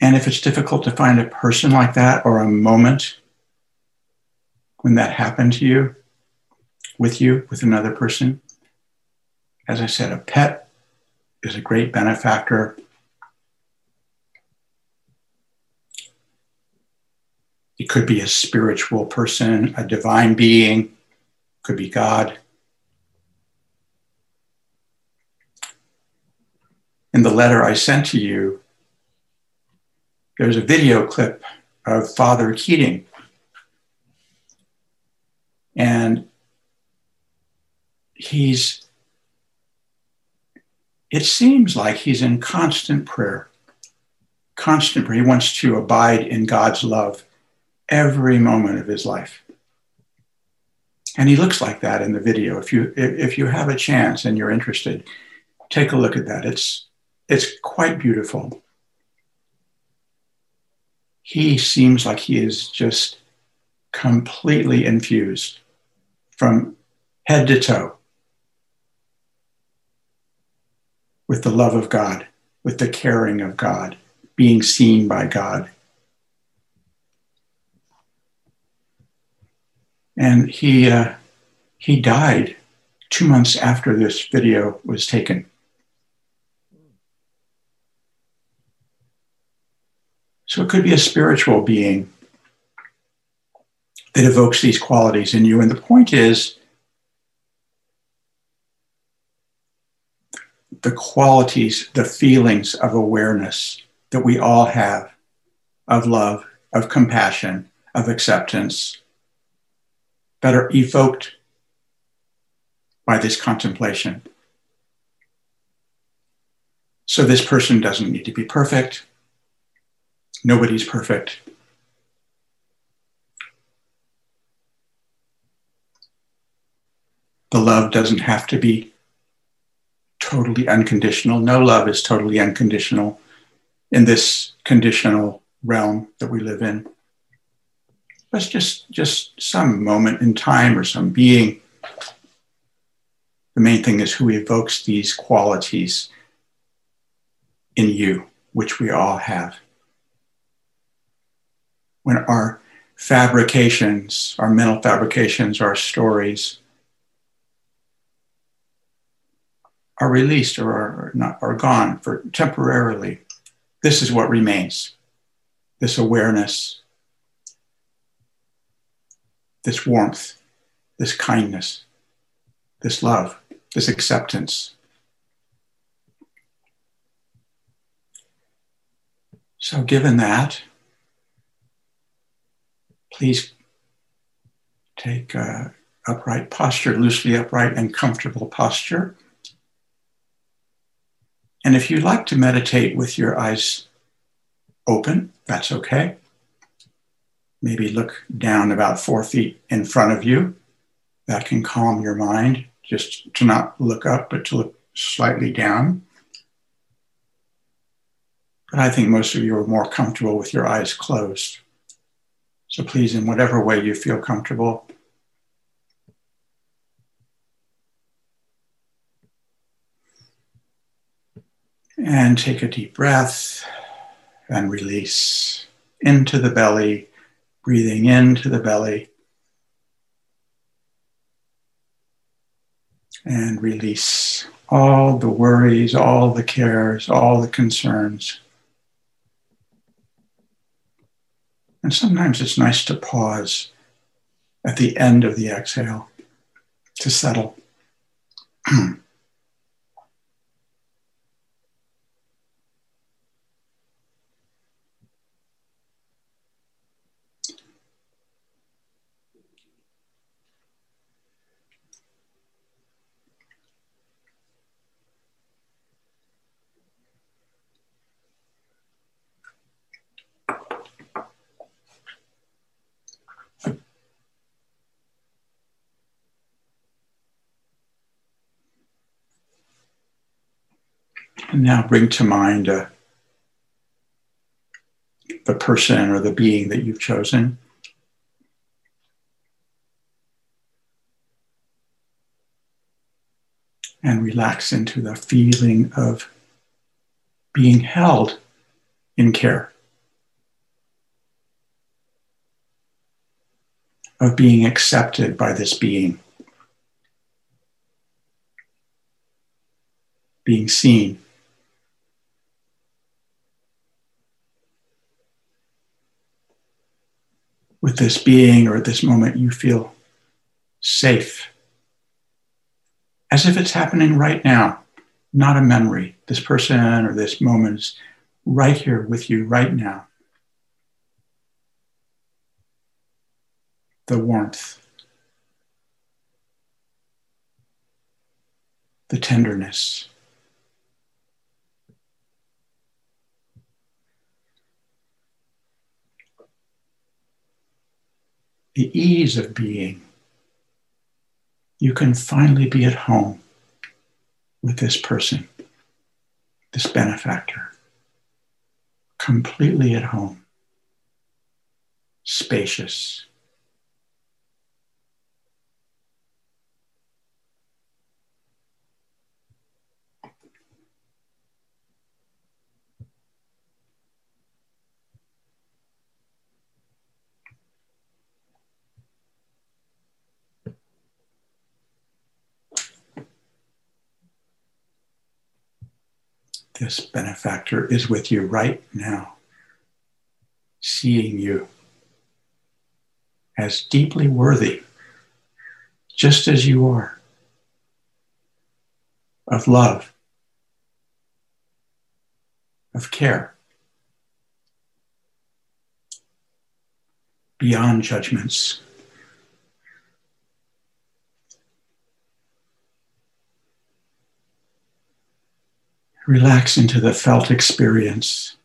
And if it's difficult to find a person like that or a moment when that happened to you, with you, with another person, as I said, a pet is a great benefactor. It could be a spiritual person, a divine being, could be God. In the letter I sent to you, there's a video clip of Father Keating. And he's, it seems like he's in constant prayer. Constant prayer. He wants to abide in God's love every moment of his life. And he looks like that in the video. If you if you have a chance and you're interested, take a look at that. It's it's quite beautiful. He seems like he is just completely infused from head to toe with the love of God, with the caring of God, being seen by God. And he, uh, he died two months after this video was taken. So it could be a spiritual being that evokes these qualities in you. And the point is, the qualities, the feelings of awareness that we all have of love, of compassion, of acceptance that are evoked by this contemplation. So this person doesn't need to be perfect. Nobody's perfect. The love doesn't have to be totally unconditional. No love is totally unconditional in this conditional realm that we live in. But just, just some moment in time or some being. The main thing is who evokes these qualities in you, which we all have. When our fabrications, our mental fabrications, our stories, are released or are not are gone for temporarily. This is what remains. This awareness, this warmth, this kindness, this love, this acceptance. So, given that, please take a upright posture, loosely upright and comfortable posture. And if you like to meditate with your eyes open, that's okay. Maybe look down about four feet in front of you. That can calm your mind, just to not look up, but to look slightly down. But I think most of you are more comfortable with your eyes closed. So please, in whatever way you feel comfortable, And take a deep breath and release into the belly, breathing into the belly. And release all the worries, all the cares, all the concerns. And sometimes it's nice to pause at the end of the exhale to settle. now bring to mind uh, the person or the being that you've chosen. And relax into the feeling of being held in care, of being accepted by this being, being seen. With this being or at this moment, you feel safe, as if it's happening right now, not a memory. This person or this moment is right here with you right now. the warmth, the tenderness. The ease of being. You can finally be at home with this person, this benefactor, completely at home, spacious. This benefactor is with you right now, seeing you as deeply worthy, just as you are, of love, of care, beyond judgments. Relax into the felt experience.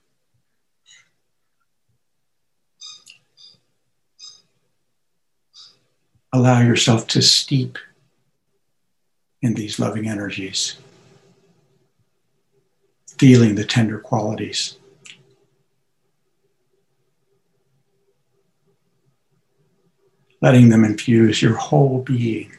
Allow yourself to steep in these loving energies, feeling the tender qualities. Letting them infuse your whole being.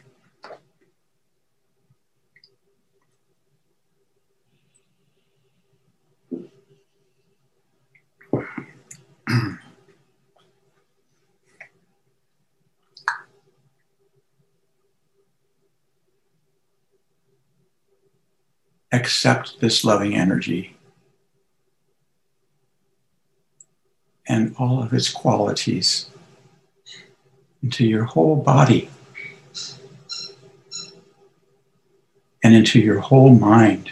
Accept this loving energy. And all of its qualities into your whole body. And into your whole mind,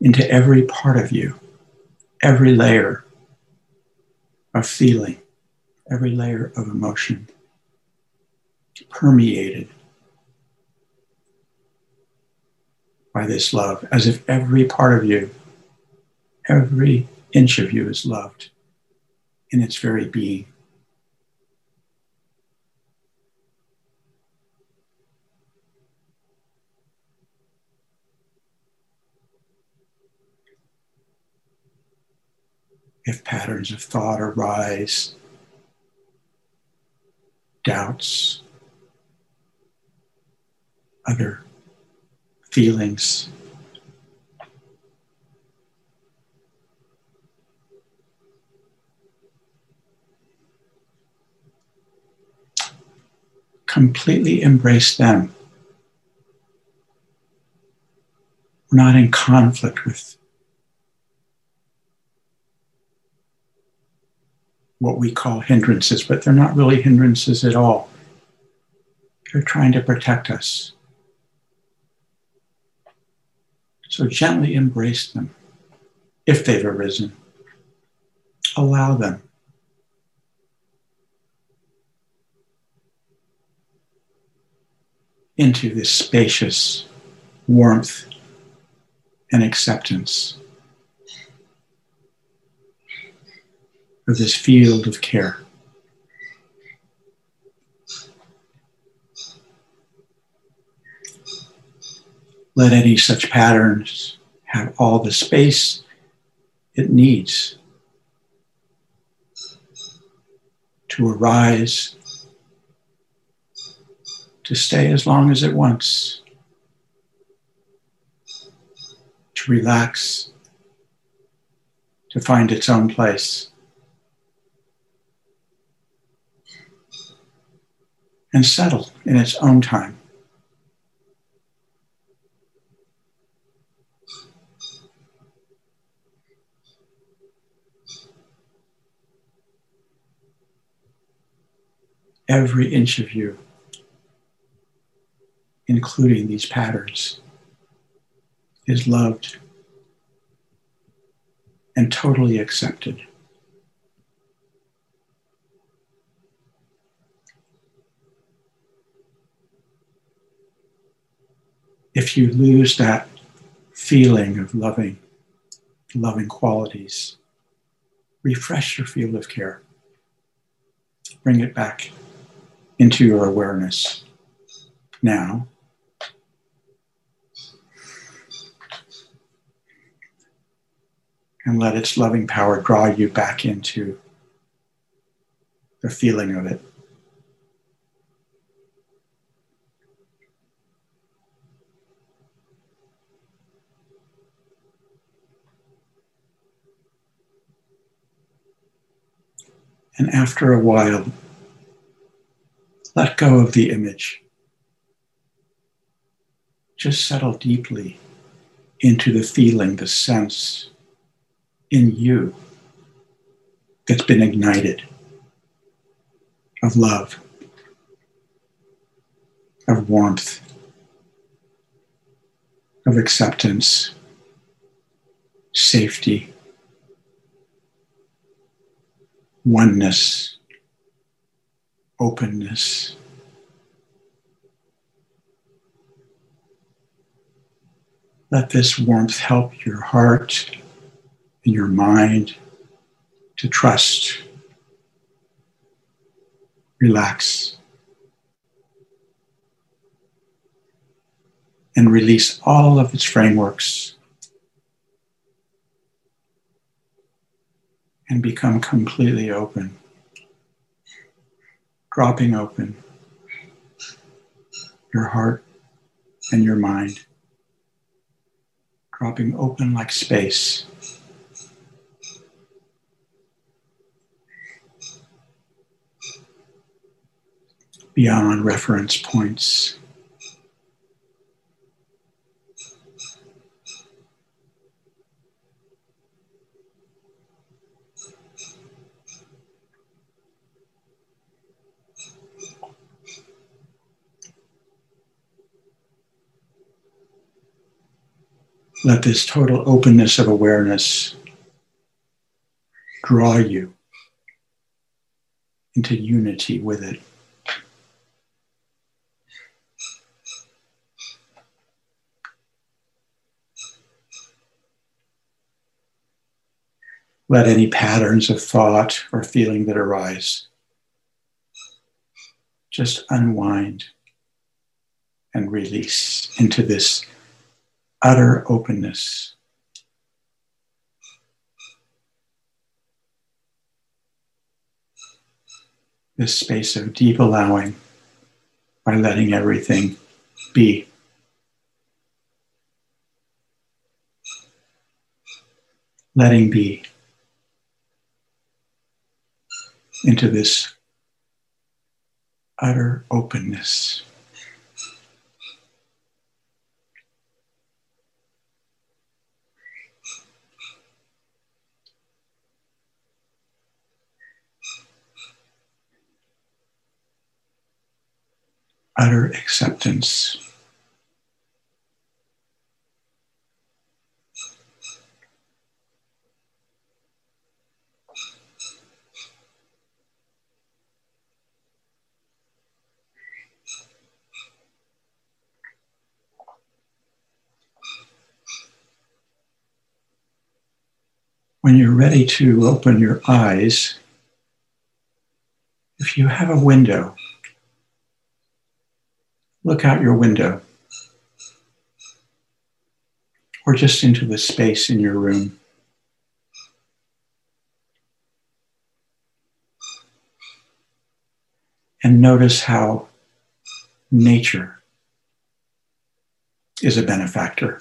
into every part of you, every layer of feeling, every layer of emotion, permeated by this love, as if every part of you, every inch of you is loved in its very being. If patterns of thought arise, doubts, other feelings. Completely embrace them. We're not in conflict with what we call hindrances, but they're not really hindrances at all. They're trying to protect us. So gently embrace them if they've arisen. Allow them. Into this spacious warmth and acceptance of this field of care. Let any such patterns have all the space it needs to arise, to stay as long as it wants, to relax, to find its own place. And settle in its own time. Every inch of you, including these patterns, is loved and totally accepted. if you lose that feeling of loving, loving qualities, refresh your field of care. Bring it back into your awareness now. And let its loving power draw you back into the feeling of it. And after a while, let go of the image. Just settle deeply into the feeling, the sense in you that's been ignited of love, of warmth, of acceptance, safety, oneness, openness. Let this warmth help your heart and your mind to trust, relax, and release all of its frameworks and become completely open, dropping open your heart and your mind, dropping open like space. Beyond reference points. Let this total openness of awareness draw you into unity with it. Let any patterns of thought or feeling that arise just unwind and release into this utter openness. This space of deep allowing by letting everything be. Letting be into this utter openness. Utter acceptance. When you're ready to open your eyes, if you have a window look out your window or just into the space in your room. And notice how nature is a benefactor.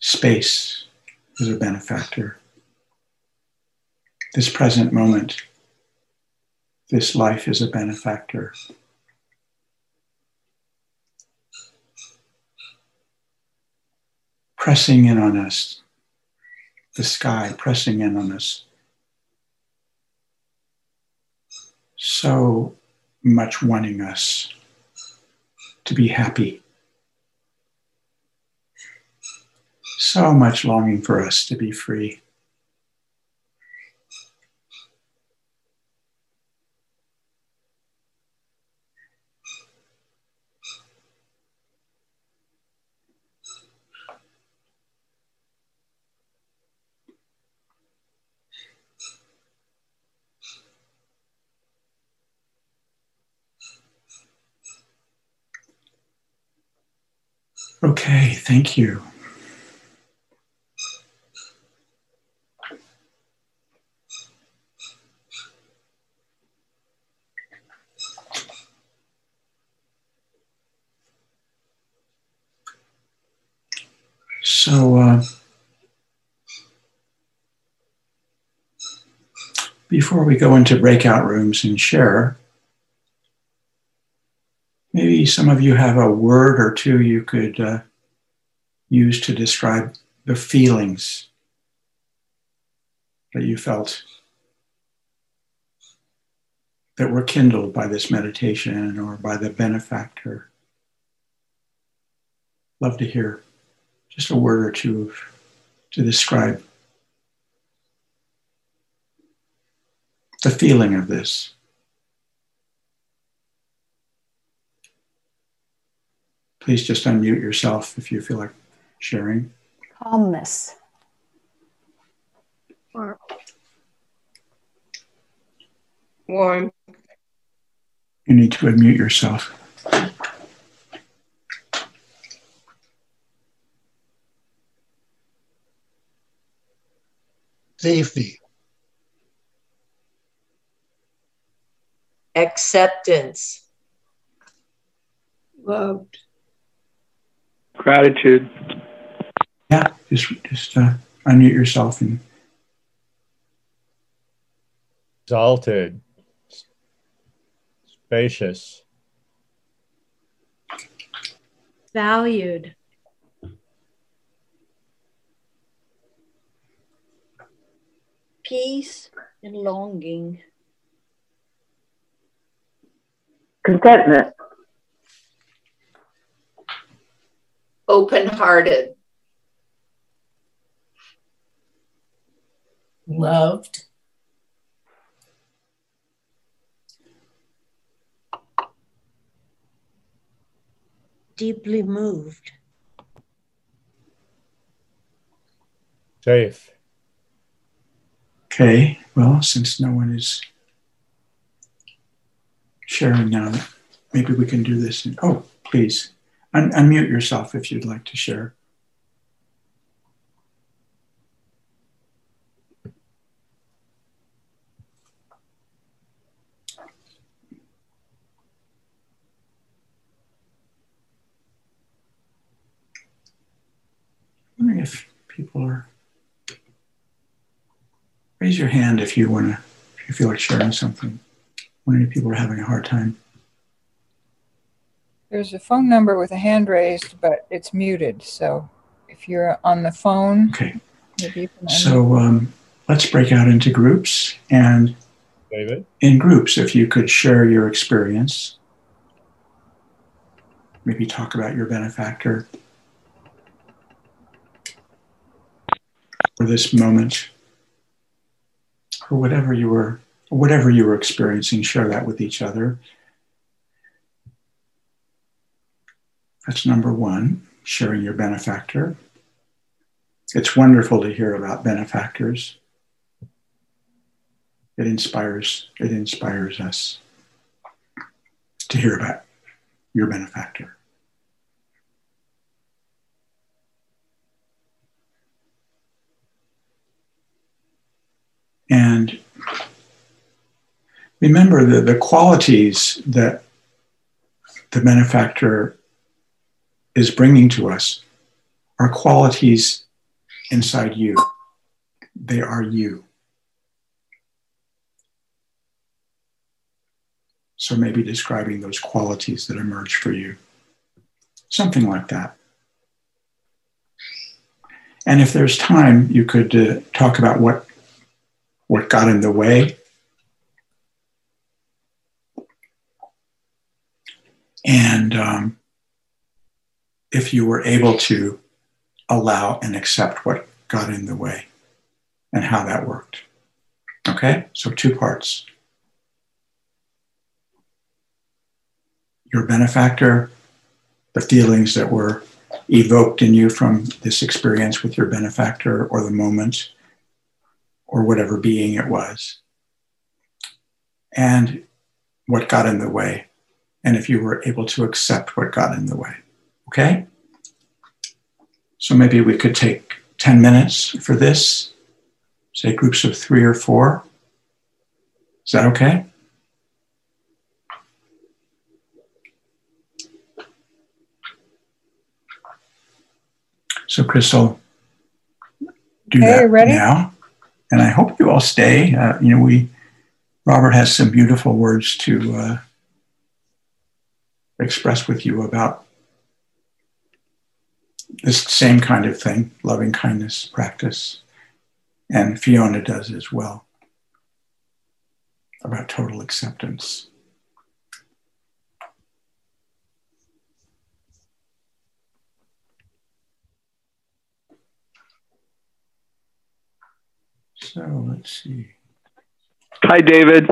Space is a benefactor. This present moment this life is a benefactor. Pressing in on us, the sky pressing in on us. So much wanting us to be happy. So much longing for us to be free. Okay, thank you. So, uh, before we go into breakout rooms and share, maybe some of you have a word or two you could uh, use to describe the feelings that you felt that were kindled by this meditation or by the benefactor. Love to hear just a word or two to describe the feeling of this. Please just unmute yourself if you feel like sharing. Calmness. Warm. Warm. You need to unmute yourself. Safety. Acceptance. Loved. Gratitude. Yeah, just just uh, unmute yourself and exalted, spacious, Valued. peace and longing. Contentment. Open hearted. Loved. Deeply moved. safe. okay. Well, since no one is sharing now, maybe we can do this. In, oh, please un- unmute yourself if you'd like to share. I'm wondering if people are. Raise your hand if you want to, if you feel like sharing something. Wondering if people are having a hard time. There's a phone number with a hand raised, but it's muted. So if you're on the phone, Okay, maybe you can. so um, let's break out into groups. And David? in groups, if you could share your experience, maybe talk about your benefactor or this moment or whatever you were whatever you were experiencing share that with each other that's number one sharing your benefactor. It's wonderful to hear about benefactors. It inspires it inspires us to hear about your benefactor. And remember the, the qualities that the benefactor is bringing to us are qualities inside you they are you So maybe describing those qualities that emerge for you. Something like that. And if there's time, you could uh, talk about what what got in the way. And um, if you were able to allow and accept what got in the way and how that worked. Okay, so two parts. Your benefactor, the feelings that were evoked in you from this experience with your benefactor or the moment or whatever being it was, and what got in the way, and if you were able to accept what got in the way. Okay? So maybe we could take 10 minutes for this, say groups of three or four. Is that okay? So, Crystal, do Okay, that ready? now. And I hope you all stay. Uh, you know, we, Robert has some beautiful words to uh, express with you about this same kind of thing, loving kindness practice. And Fiona does as well about total acceptance. So let's see. Hi, David.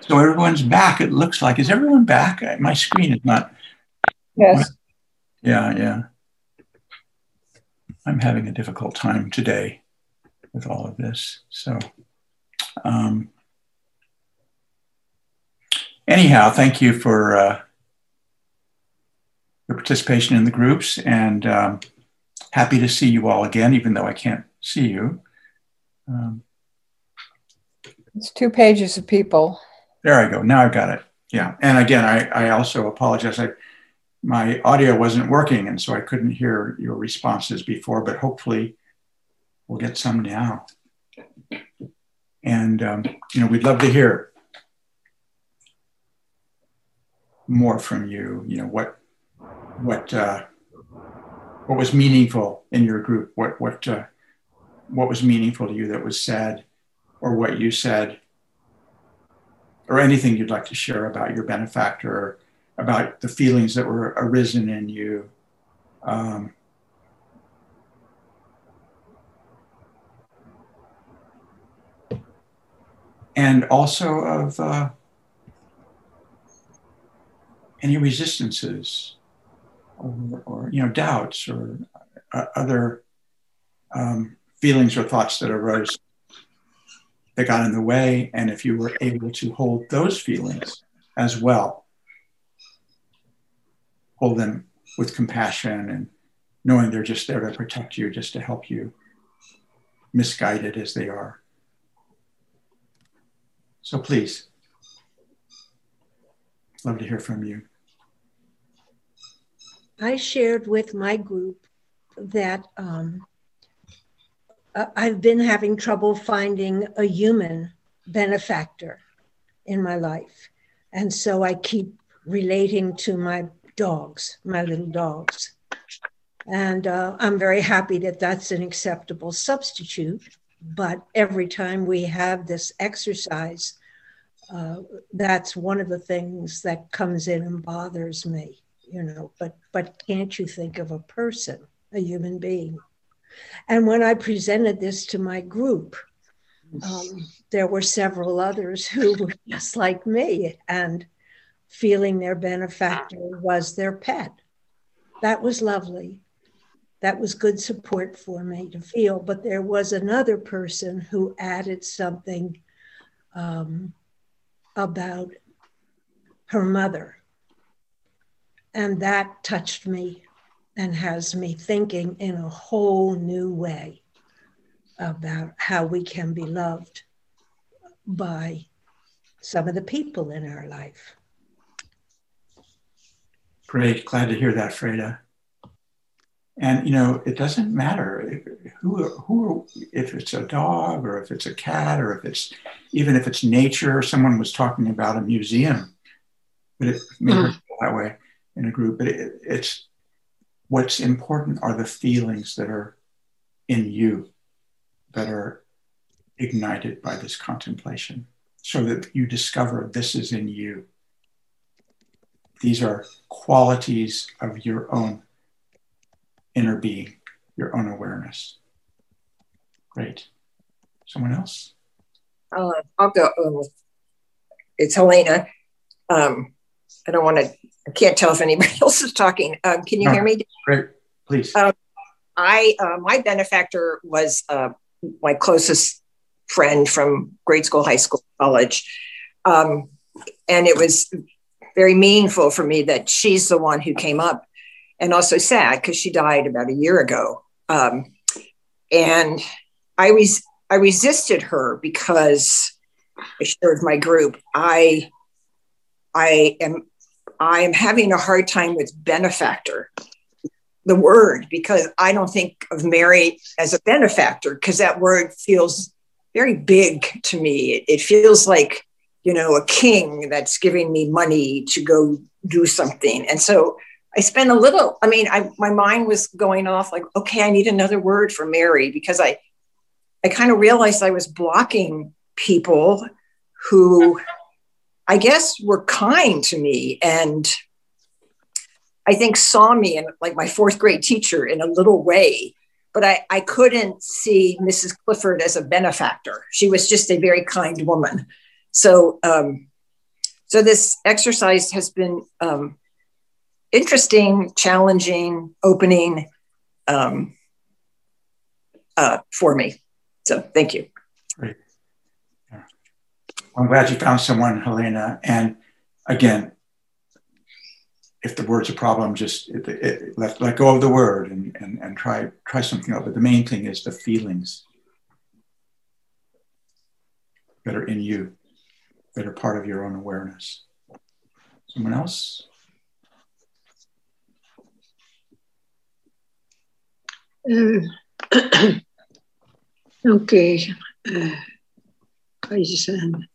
So everyone's back, it looks like. Is everyone back? My screen is not. Yes. Yeah, yeah. I'm having a difficult time today with all of this. So, um, anyhow, thank you for uh, your participation in the groups and um, happy to see you all again, even though I can't see you. Um, It's two pages of people. There I go. Now I've got it. Yeah. And again, I, I also apologize. I, my audio wasn't working, and so I couldn't hear your responses before, but hopefully we'll get some now. And, um, you know, we'd love to hear more from you. You know, what, what, uh, what was meaningful in your group? What, what, uh, what was meaningful to you that was said, or what you said, or anything you'd like to share about your benefactor, about the feelings that were arisen in you. Um, and also of uh, any resistances or, or, you know doubts or uh, other um, feelings or thoughts that arose that got in the way, and if you were able to hold those feelings as well, hold them with compassion and knowing they're just there to protect you, just to help you, misguided as they are. So please, love to hear from you. I shared with my group that um, I've been having trouble finding a human benefactor in my life. And so I keep relating to my dogs, my little dogs. And uh, I'm very happy that that's an acceptable substitute. But every time we have this exercise, uh, that's one of the things that comes in and bothers me, you know. But but can't you think of a person, a human being? And when I presented this to my group, um, there were several others who were just like me and feeling their benefactor was their pet. That was lovely. That was good support for me to feel. But there was another person who added something um, about her mother. And that touched me and has me thinking in a whole new way about how we can be loved by some of the people in our life. Great, glad to hear that, Freda. And you know, it doesn't matter who, who, if it's a dog or if it's a cat or if it's, even if it's nature, someone was talking about a museum, but it made her feel that way in a group. But it, it's what's important are the feelings that are in you that are ignited by this contemplation so that you discover this is in you. These are qualities of your own inner being, your own awareness. Great. Someone else? Uh, I'll go. Um, it's Helena. Um, I don't want to, I can't tell if anybody else is talking. Um, can you No. hear me? Great. Please. Um, I, uh, my benefactor was uh, my closest friend from grade school, high school, college. Um, and it was very meaningful for me that she's the one who came up and also sad because she died about a year ago. Um, and I was, I resisted her because I shared my group. I I am I am having a hard time with benefactor, the word, because I don't think of Mary as a benefactor because that word feels very big to me. It, it feels like you know a king that's giving me money to go do something, and so I spent a little. I mean, I my mind was going off like, okay, I need another word for Mary because I I kind of realized I was blocking people who I guess were kind to me and I think saw me in like my fourth grade teacher in a little way. But I, I couldn't see Mrs. Clifford as a benefactor. She was just a very kind woman. So, um, so this exercise has been um, interesting, challenging, opening um, uh, for me. So, thank you. Great. Yeah. I'm glad you found someone, Helena. And again, if the word's a problem, just it, it, let, let go of the word and, and, and try, try something else. But the main thing is the feelings that are in you, that are part of your own awareness. Someone else? Uh, okay. Uh, raise your hand.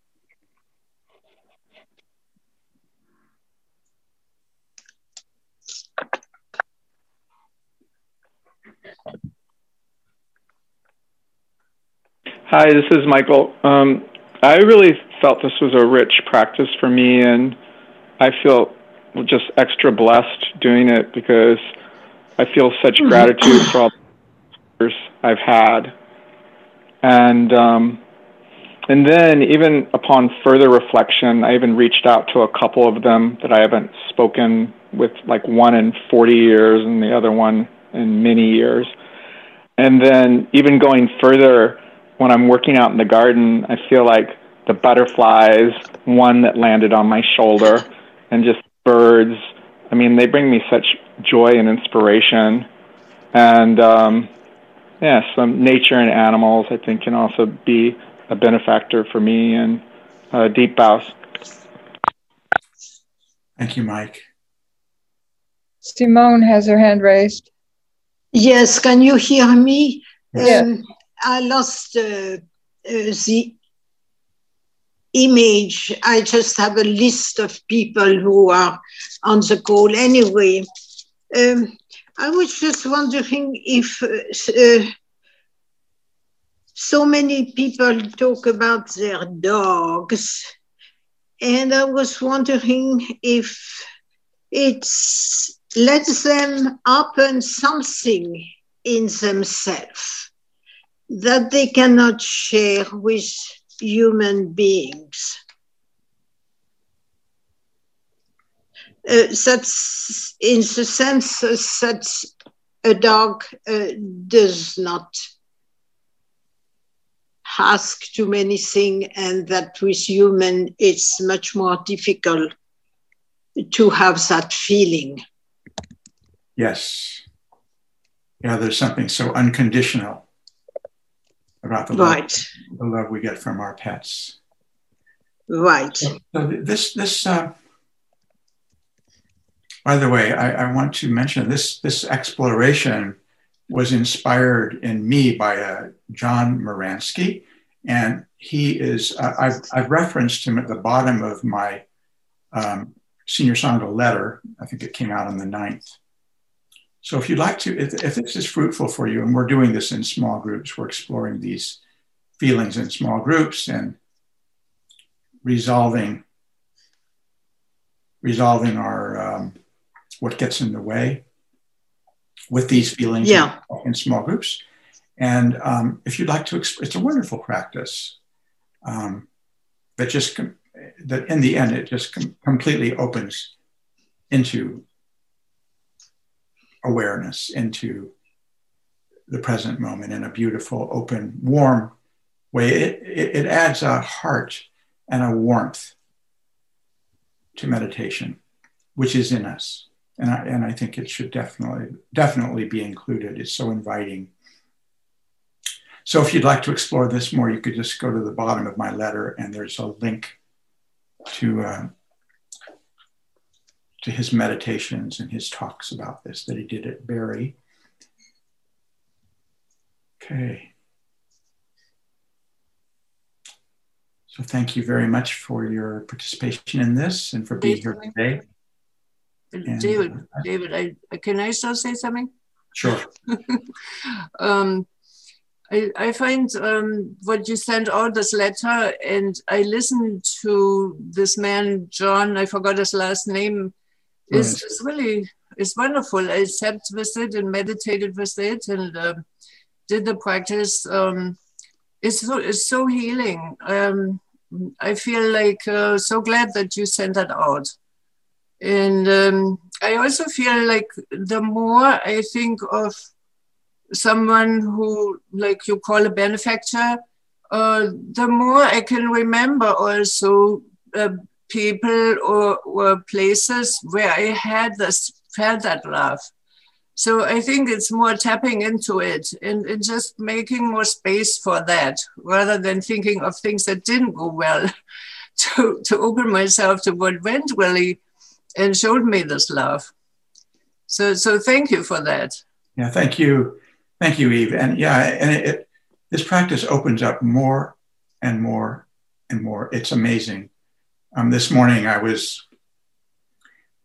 Hi, this is Michael. Um, I really felt this was a rich practice for me, and I feel just extra blessed doing it because I feel such gratitude for all the years I've had. And um, and then even upon further reflection, I even reached out to a couple of them that I haven't spoken with, like one in 40 years and the other one in many years. And then even going further, when I'm working out in the garden, I feel like the butterflies, one that landed on my shoulder, and just birds. I mean, they bring me such joy and inspiration. And um, yeah, some nature and animals, I think, can also be a benefactor for me. And uh, deep bows. Thank you, Mike. Simone has her hand raised. Yes, can you hear me? Yeah. Um, I lost uh, uh, the image. I just have a list of people who are on the call anyway. Um, I was just wondering if uh, uh, so many people talk about their dogs, and I was wondering if it's lets them open something in themselves that they cannot share with human beings. Uh, that's in the sense that a dog uh, does not ask too many things, and that with human it's much more difficult to have that feeling. Yes. Yeah, there's something so unconditional about the love, Right, the love we get from our pets. right. So this this uh, by the way, I, I want to mention this this exploration was inspired in me by uh, John Makransky. And he is, uh, I've, I've, referenced him at the bottom of my um, senior Sangha letter. I think it came out on the 9th. So if you'd like to, if, if this is fruitful for you, and we're doing this in small groups, we're exploring these feelings in small groups and resolving resolving our um, what gets in the way with these feelings yeah. in, in small groups. And um, if you'd like to, it's a wonderful practice um, that just com- that in the end it just com- completely opens into awareness, into the present moment in a beautiful, open, warm way. It, it, it adds a heart and a warmth to meditation, which is in us. And I, and I think it should definitely, definitely be included. It's so inviting. So if you'd like to explore this more, you could just go to the bottom of my letter and there's a link to, uh, to his meditations and his talks about this that he did at Barre. Okay. So thank you very much for your participation in this and for being here today. And, David, uh, David, I, can I still say something? Sure. um, I, I find um, what you sent out this letter, and I listened to this man, John, I forgot his last name, right. is, is really is wonderful. I sat with it and meditated with it and uh, did the practice. Um, it's so, it's so healing. Um, I feel like uh, so glad that you sent that out. And um, I also feel like the more I think of someone who, like you call a benefactor, uh, the more I can remember also uh, people or, or places where I had this, felt that love. So I think it's more tapping into it and, and just making more space for that rather than thinking of things that didn't go well to, to open myself to what went really and showed me this love. So, so thank you for that. Yeah, thank you. Thank you, Eve. And yeah, and it, it, this practice opens up more and more and more. It's amazing. Um, this morning I was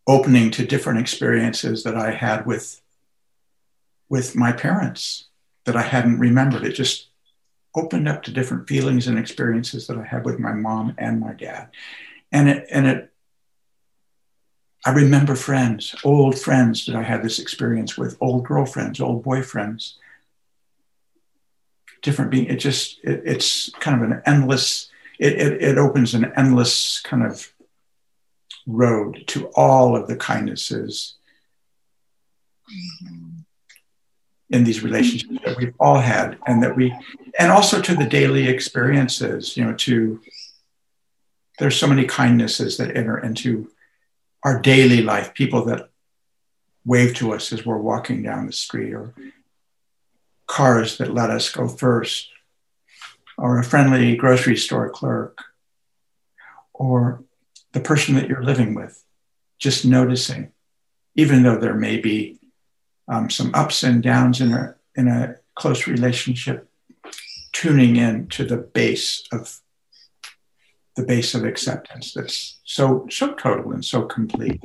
opening to different experiences that I had with with my parents that I hadn't remembered. It just opened up to different feelings and experiences that I had with my mom and my dad. And it, and it, I remember friends, old friends that I had this experience with, old girlfriends, old boyfriends, different being. It just, it, it's kind of an endless, it, it, it opens an endless kind of road to all of the kindnesses in these relationships that we've all had and that we and also to the daily experiences you know to there's so many kindnesses that enter into our daily life. People that wave to us as we're walking down the street or cars that let us go first or a friendly grocery store clerk or the person that you're living with just noticing even though there may be um, some ups and downs in a in a close relationship, tuning in to the base of the base of acceptance that's so so total and so complete.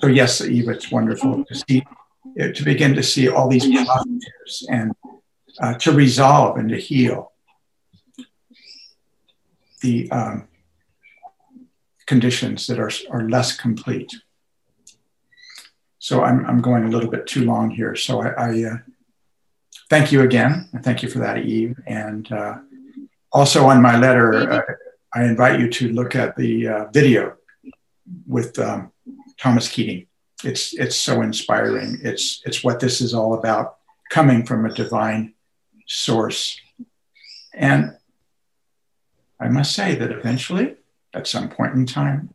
So yes, Eva, it's wonderful to see to begin to see all these positives and uh, to resolve and to heal the um, conditions that are, are less complete. So I'm, I'm going a little bit too long here. So I, I uh, thank you again. And thank you for that, Eve. And uh, also on my letter, uh, I invite you to look at the uh, video with um, Thomas Keating. It's, it's so inspiring. It's, it's what this is all about, coming from a divine source. And I must say that eventually, at some point in time,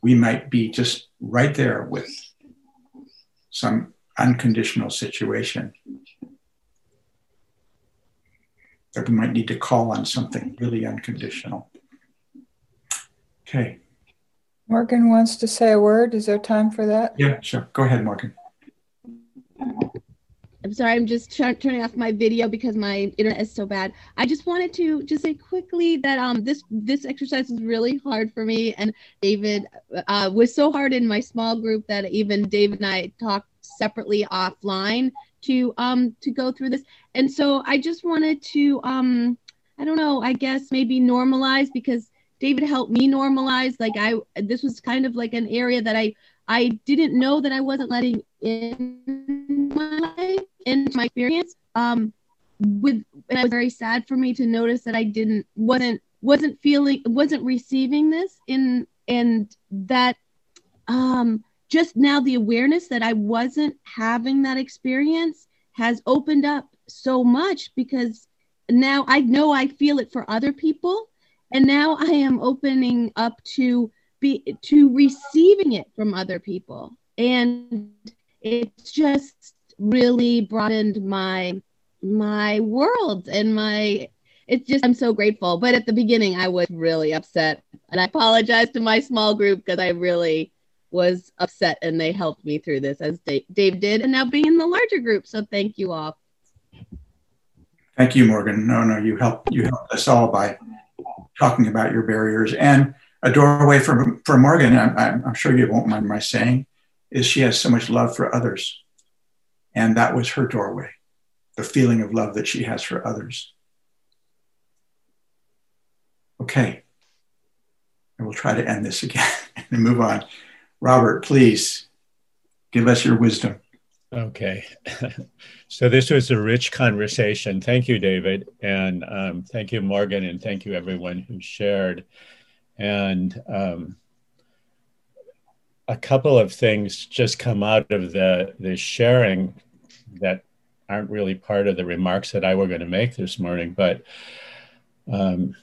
we might be just right there with some unconditional situation that we might need to call on something really unconditional. Okay. Morgan wants to say a word. Is there time for that? Yeah, sure. Go ahead, Morgan. I'm sorry, I'm just turning off my video because my internet is so bad. I just wanted to just say quickly that um this this exercise was really hard for me, and David uh, was so hard in my small group that even David and I talked separately offline to um to go through this. And so I just wanted to um I don't know, I guess maybe normalize because David helped me normalize. Like I this was kind of like an area that I I didn't know that I wasn't letting in my life, into my experience. Um, with and it was very sad for me to notice that I didn't wasn't wasn't feeling wasn't receiving this in and that um just now the awareness that I wasn't having that experience has opened up so much because now I know I feel it for other people and now I am opening up to be to receiving it from other people and it's just really broadened my my world and my it's just i'm so grateful. But at the beginning i was really upset. And i apologize to my small group because i really was upset and they helped me through this as dave, dave did and now being in the larger group. So thank you all. Thank you morgan. No no you helped you helped us all by talking about your barriers. And a doorway for, for Morgan, I'm, I'm sure you won't mind my saying, is she has so much love for others. And that was her doorway, the feeling of love that she has for others. Okay, I will try to end this again and move on. Robert, please give us your wisdom. Okay. so this was a rich conversation. Thank you, David. And um, thank you, Morgan. And thank you, everyone who shared. And um, a couple of things just come out of the, the sharing that aren't really part of the remarks that I were going to make this morning. But, um,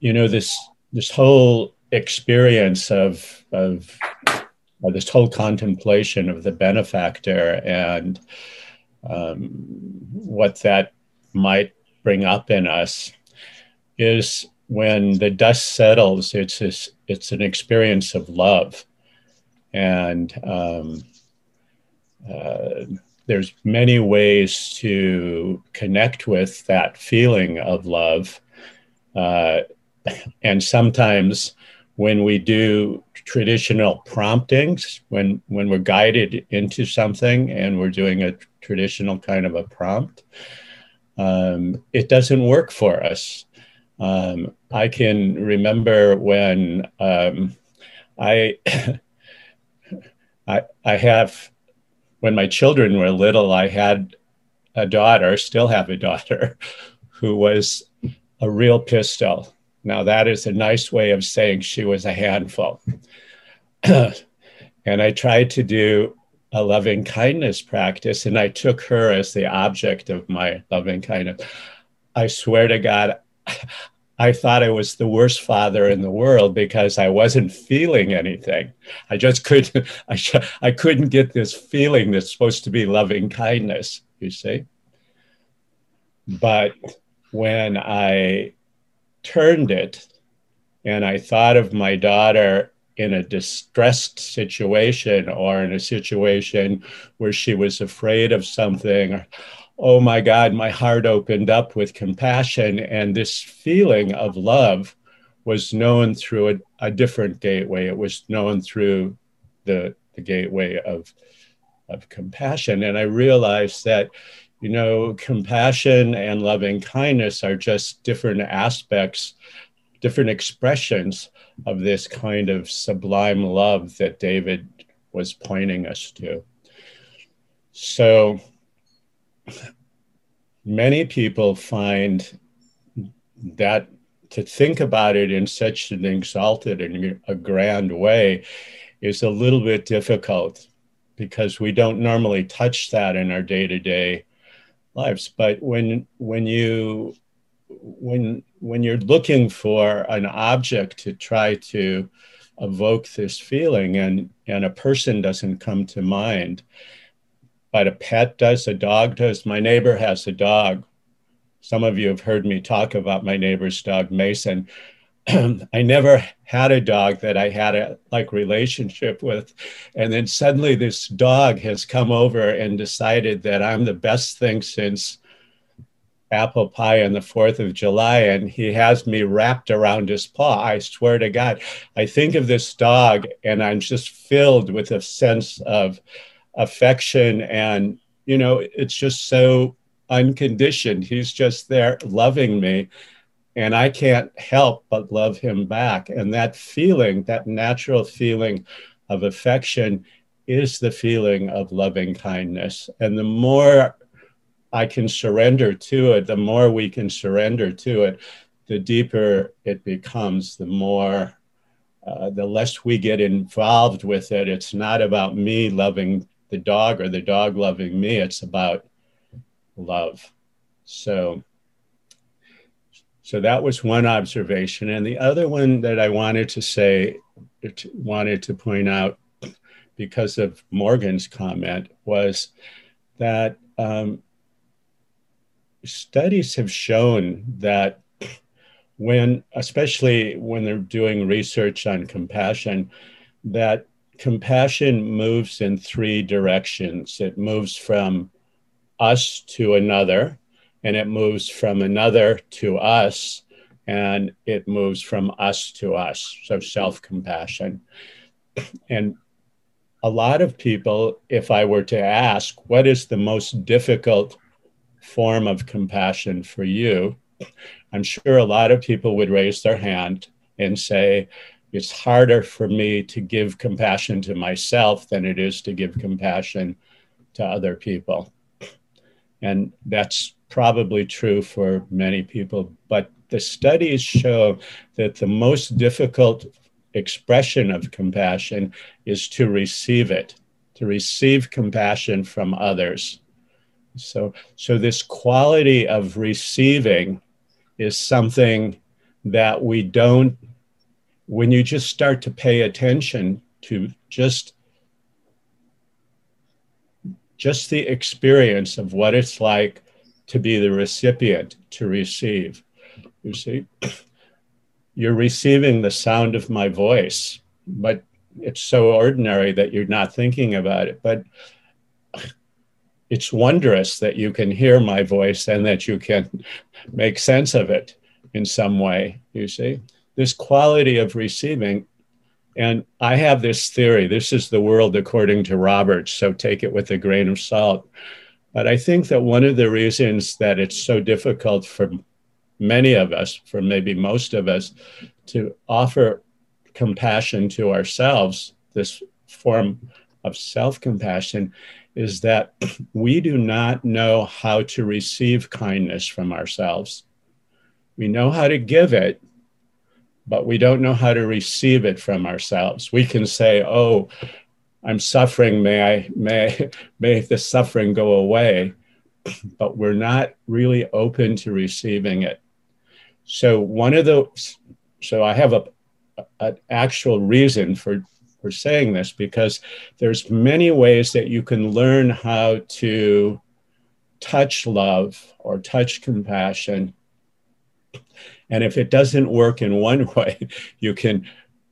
you know, this, this whole experience of, of this whole contemplation of the benefactor and um, what that might bring up in us is when the dust settles, it's this, it's an experience of love, and um, uh, there's many ways to connect with that feeling of love, uh, and sometimes when we do traditional promptings, when when we're guided into something and we're doing a traditional kind of a prompt, um, it doesn't work for us. Um, I can remember when um, I, I, I have, when my children were little, I had a daughter, still have a daughter, who was a real pistol. Now, that is a nice way of saying she was a handful. and I tried to do a loving kindness practice, and I took her as the object of my loving kindness. I swear to God, I thought I was the worst father in the world because I wasn't feeling anything. I just couldn't. I, I couldn't get this feeling that's supposed to be loving kindness. You see. But when I turned it, and I thought of my daughter in a distressed situation or in a situation where she was afraid of something oh my God, my heart opened up with compassion. And this feeling of love was known through a, a different gateway. It was known through the, the gateway of, of compassion. And I realized that, you know, compassion and loving kindness are just different aspects, different expressions of this kind of sublime love that David was pointing us to. So, many people find that to think about it in such an exalted and a grand way is a little bit difficult because we don't normally touch that in our day-to-day lives. But when when you when when you're looking for an object to try to evoke this feeling and and a person doesn't come to mind but a pet does, a dog does. My neighbor has a dog. Some of you have heard me talk about my neighbor's dog, Mason. I never had a dog that I had a like relationship with. And then suddenly this dog has come over and decided that I'm the best thing since apple pie on the 4th of July. And he has me wrapped around his paw. I swear to God, I think of this dog and I'm just filled with a sense of affection. And, you know, it's just so unconditioned. He's just there loving me and I can't help but love him back. And that feeling, that natural feeling of affection, is the feeling of loving kindness. And the more I can surrender to it, the more we can surrender to it, the deeper it becomes, the more, uh, the less we get involved with it. It's not about me loving the dog or the dog loving me, it's about love. So, so that was one observation. And the other one that I wanted to say, wanted to point out because of Morgan's comment was that um, studies have shown that when, especially when they're doing research on compassion, that compassion moves in three directions. It moves from us to another, and it moves from another to us and it moves from us to us. So self-compassion. And a lot of people if i were to ask what is the most difficult form of compassion for you? I'm sure a lot of people would raise their hand and say it's harder for me to give compassion to myself than it is to give compassion to other people and that's probably true for many people, but the studies show that the most difficult expression of compassion is to receive it, to receive compassion from others. So, so this quality of receiving is something that we don't, when you just start to pay attention to just just the experience of what it's like to be the recipient to receive. You see, you're receiving the sound of my voice, but it's so ordinary that you're not thinking about it. But it's wondrous that you can hear my voice and that you can make sense of it in some way. You see, this quality of receiving. And I have this theory this is the world according to Roberts, so take it with a grain of salt. But I think that one of the reasons that it's so difficult for many of us, for maybe most of us, to offer compassion to ourselves, this form of self compassion, is that we do not know how to receive kindness from ourselves. We know how to give it, but we don't know how to receive it from ourselves. We can say, oh, I'm suffering. May I, may, may the suffering go away. But we're not really open to receiving it. So one of those, so I have a, an actual reason for for saying this because there's many ways that you can learn how to touch love or touch compassion and if it doesn't work in one way you can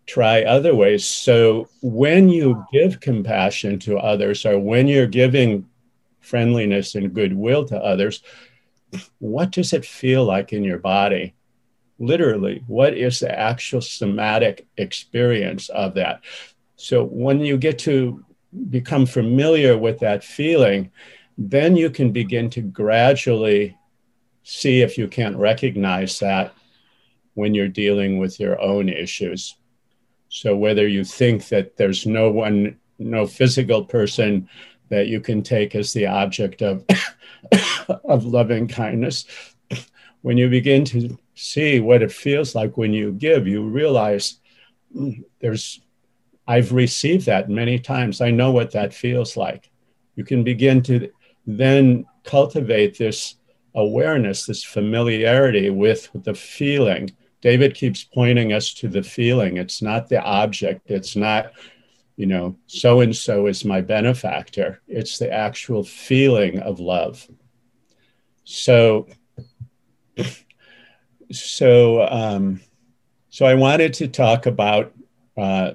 try other ways. So when you give compassion to others or when you're giving friendliness and goodwill to others, what does it feel like in your body? Literally, what is the actual somatic experience of that? So when you get to become familiar with that feeling, then you can begin to gradually see if you can't recognize that when you're dealing with your own issues. So whether you think that there's no one, no physical person that you can take as the object of, of loving kindness, when you begin to see what it feels like when you give, you realize mm, there's, I've received that many times. I know what that feels like. You can begin to then cultivate this awareness, this familiarity with the feeling David keeps pointing us to the feeling. It's not the object. It's not, you know, so and so is my benefactor. It's the actual feeling of love. So, so um, so I wanted to talk about uh,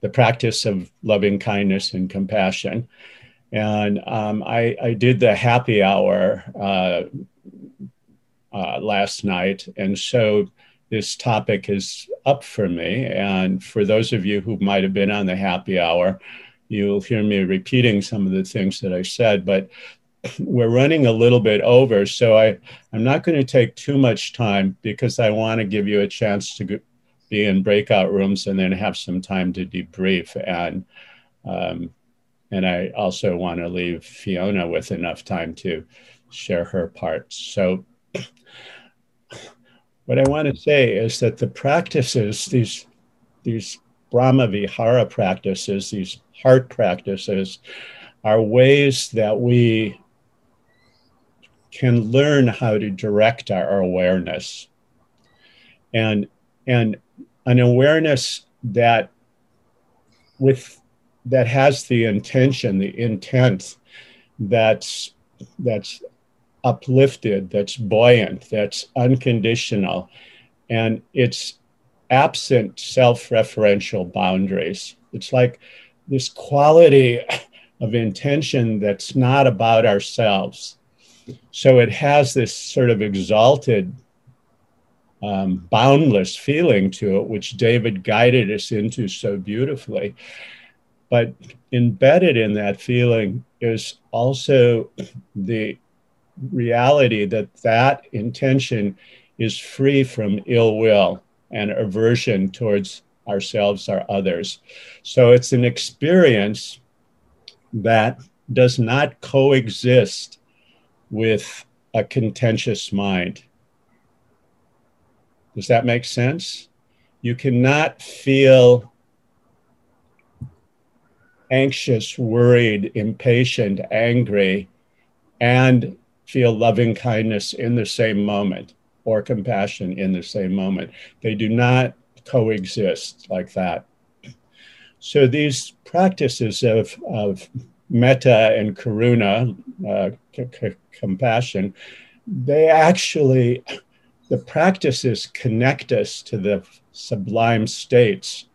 the practice of loving kindness and compassion. And um, I, I, did the happy hour uh, uh, last night. And so this topic is up for me. And for those of you who might have been on the happy hour, you'll hear me repeating some of the things that I said. But we're running a little bit over, so I, I'm not going to take too much time because I want to give you a chance to be in breakout rooms and then have some time to debrief. And um, and I also want to leave Fiona with enough time to share her parts. So what I want to say is that the practices, these, these Brahma Vihara practices, these heart practices, are ways that we can learn how to direct our awareness. And, and an awareness that with that has the intention, the intent that's that's uplifted, that's buoyant, that's unconditional, and it's absent self-referential boundaries. It's like this quality of intention that's not about ourselves. So it has this sort of exalted, um, boundless feeling to it, which David guided us into so beautifully. But embedded in that feeling is also the reality that that intention is free from ill will and aversion towards ourselves or others. So it's an experience that does not coexist with a contentious mind. Does that make sense? You cannot feel anxious, worried, impatient, angry, and feel loving kindness in the same moment or compassion in the same moment. They do not coexist like that. So these practices of, of metta and karuna, uh, c- c- compassion, they actually, the practices connect us to the sublime states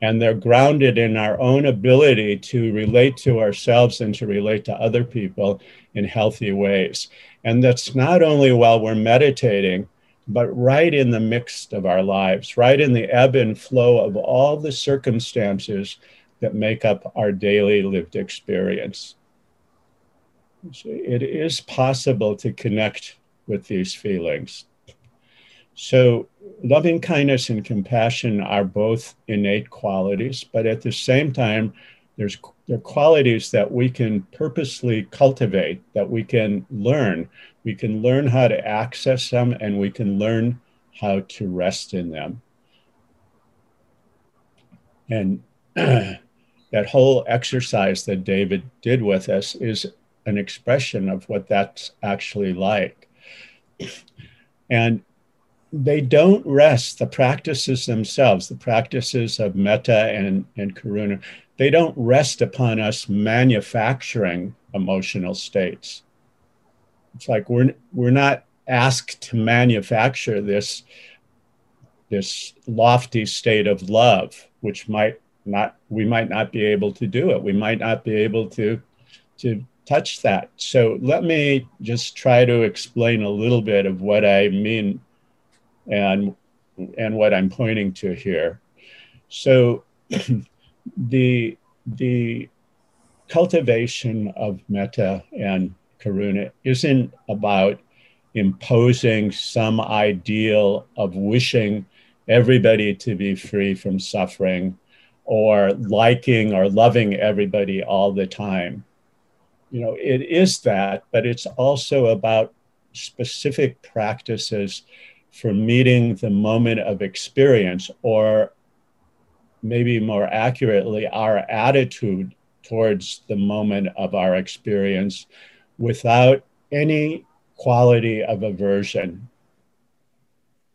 and they're grounded in our own ability to relate to ourselves and to relate to other people in healthy ways. And that's not only while we're meditating, but right in the midst of our lives, right in the ebb and flow of all the circumstances that make up our daily lived experience. So it is possible to connect with these feelings. So, loving kindness and compassion are both innate qualities, but at the same time, there's there are qualities that we can purposely cultivate, that we can learn. We can learn how to access them, and we can learn how to rest in them. And that whole exercise that David did with us is an expression of what that's actually like. And they don't rest, the practices themselves, the practices of metta and, and karuna, they don't rest upon us manufacturing emotional states. It's like we're, we're not asked to manufacture this, this lofty state of love, which might not, we might not be able to do it. We might not be able to, to touch that. So let me just try to explain a little bit of what I mean and and what I'm pointing to here. So the the cultivation of metta and karuna isn't about imposing some ideal of wishing everybody to be free from suffering or liking or loving everybody all the time. You know, it is that, but it's also about specific practices for meeting the moment of experience, or maybe more accurately, our attitude towards the moment of our experience without any quality of aversion,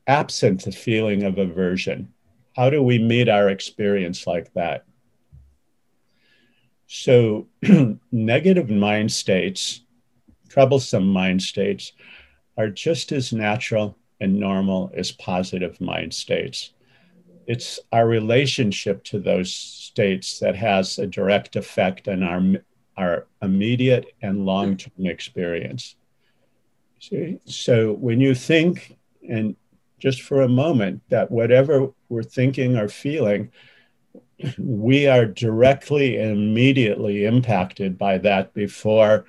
absent the feeling of aversion. How do we meet our experience like that? So, negative mind states, troublesome mind states, are just as natural and normal is positive mind states. It's our relationship to those states that has a direct effect on our, our immediate and long term experience. See? So when you think, and just for a moment, that whatever we're thinking or feeling, we are directly and immediately impacted by that before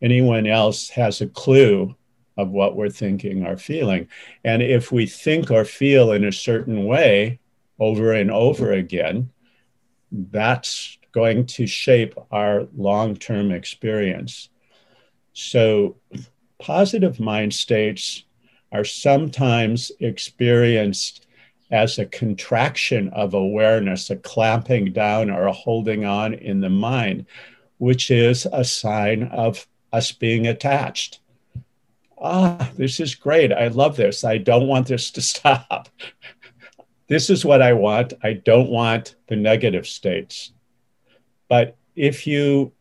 anyone else has a clue of what we're thinking or feeling. And if we think or feel in a certain way over and over again, that's going to shape our long term experience. So, positive mind states are sometimes experienced as a contraction of awareness, a clamping down or a holding on in the mind, which is a sign of us being attached. Ah, this is great. I love this. I don't want this to stop. this is what I want. I don't want the negative states. But if you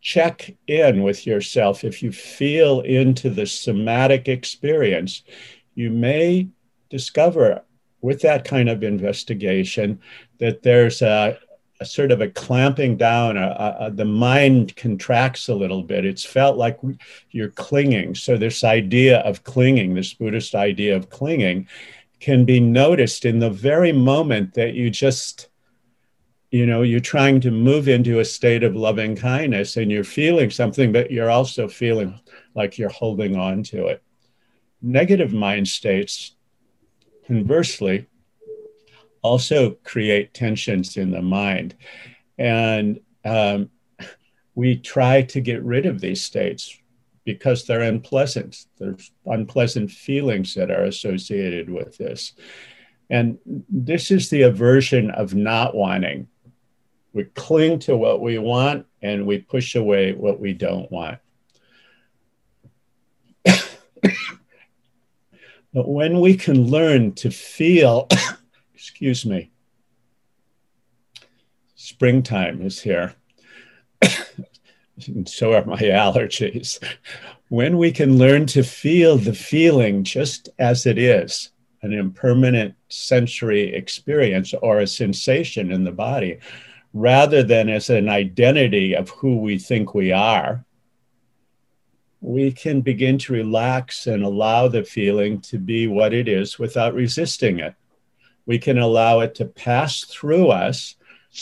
check in with yourself, if you feel into the somatic experience, you may discover with that kind of investigation that there's a, a sort of a clamping down, a, a, the mind contracts a little bit. It's felt like you're clinging. So, this idea of clinging, this Buddhist idea of clinging, can be noticed in the very moment that you just, you know, you're trying to move into a state of loving kindness and you're feeling something, but you're also feeling like you're holding on to it. Negative mind states conversely also create tensions in the mind. And um, we try to get rid of these states because they're unpleasant. There's unpleasant feelings that are associated with this. And this is the aversion of not wanting. We cling to what we want and we push away what we don't want. But when we can learn to feel, excuse me, springtime is here. and so are my allergies. When we can learn to feel the feeling just as it is, an impermanent sensory experience or a sensation in the body, rather than as an identity of who we think we are, we can begin to relax and allow the feeling to be what it is without resisting it. We can allow it to pass through us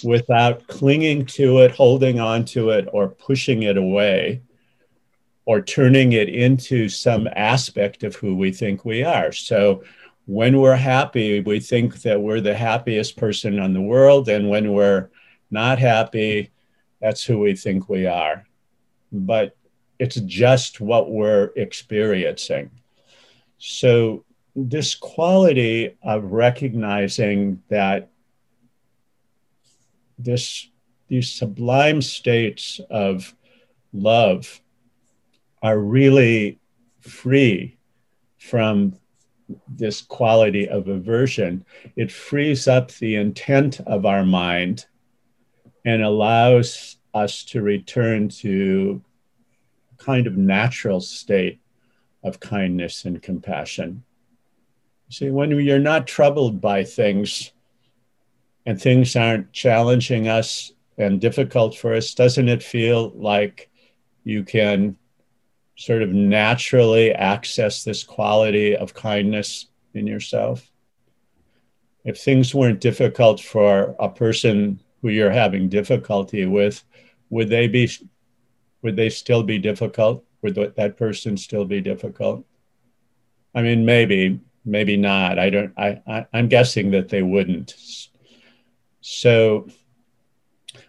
without clinging to it, holding on to it, or pushing it away, or turning it into some aspect of who we think we are. So when we're happy, we think that we're the happiest person in the world. And when we're not happy, that's who we think we are. But it's just what we're experiencing. So, this quality of recognizing that this, these sublime states of love are really free from this quality of aversion. It frees up the intent of our mind and allows us to return to a kind of natural state of kindness and compassion. See, when you're not troubled by things and things aren't challenging us and difficult for us, doesn't it feel like you can sort of naturally access this quality of kindness in yourself? If things weren't difficult for a person who you're having difficulty with, would they be would they still be difficult? Would that person still be difficult? I mean, maybe, maybe not. I don't. I, I I'm guessing that they wouldn't. So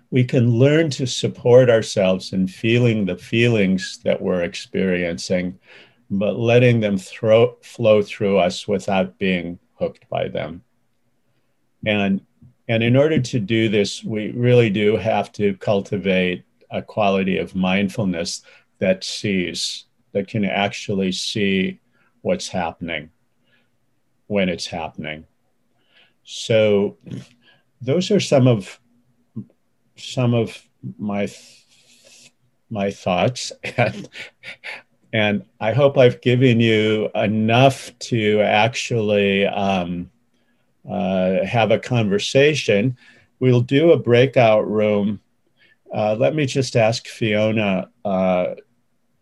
we can learn to support ourselves in feeling the feelings that we're experiencing, but letting them throw, flow through us without being hooked by them. And, and in order to do this, we really do have to cultivate a quality of mindfulness that sees, that can actually see what's happening when it's happening. So those are some of some of my my thoughts and and I hope I've given you enough to actually um, uh, have a conversation. We'll do a breakout room. Uh, let me just ask Fiona uh,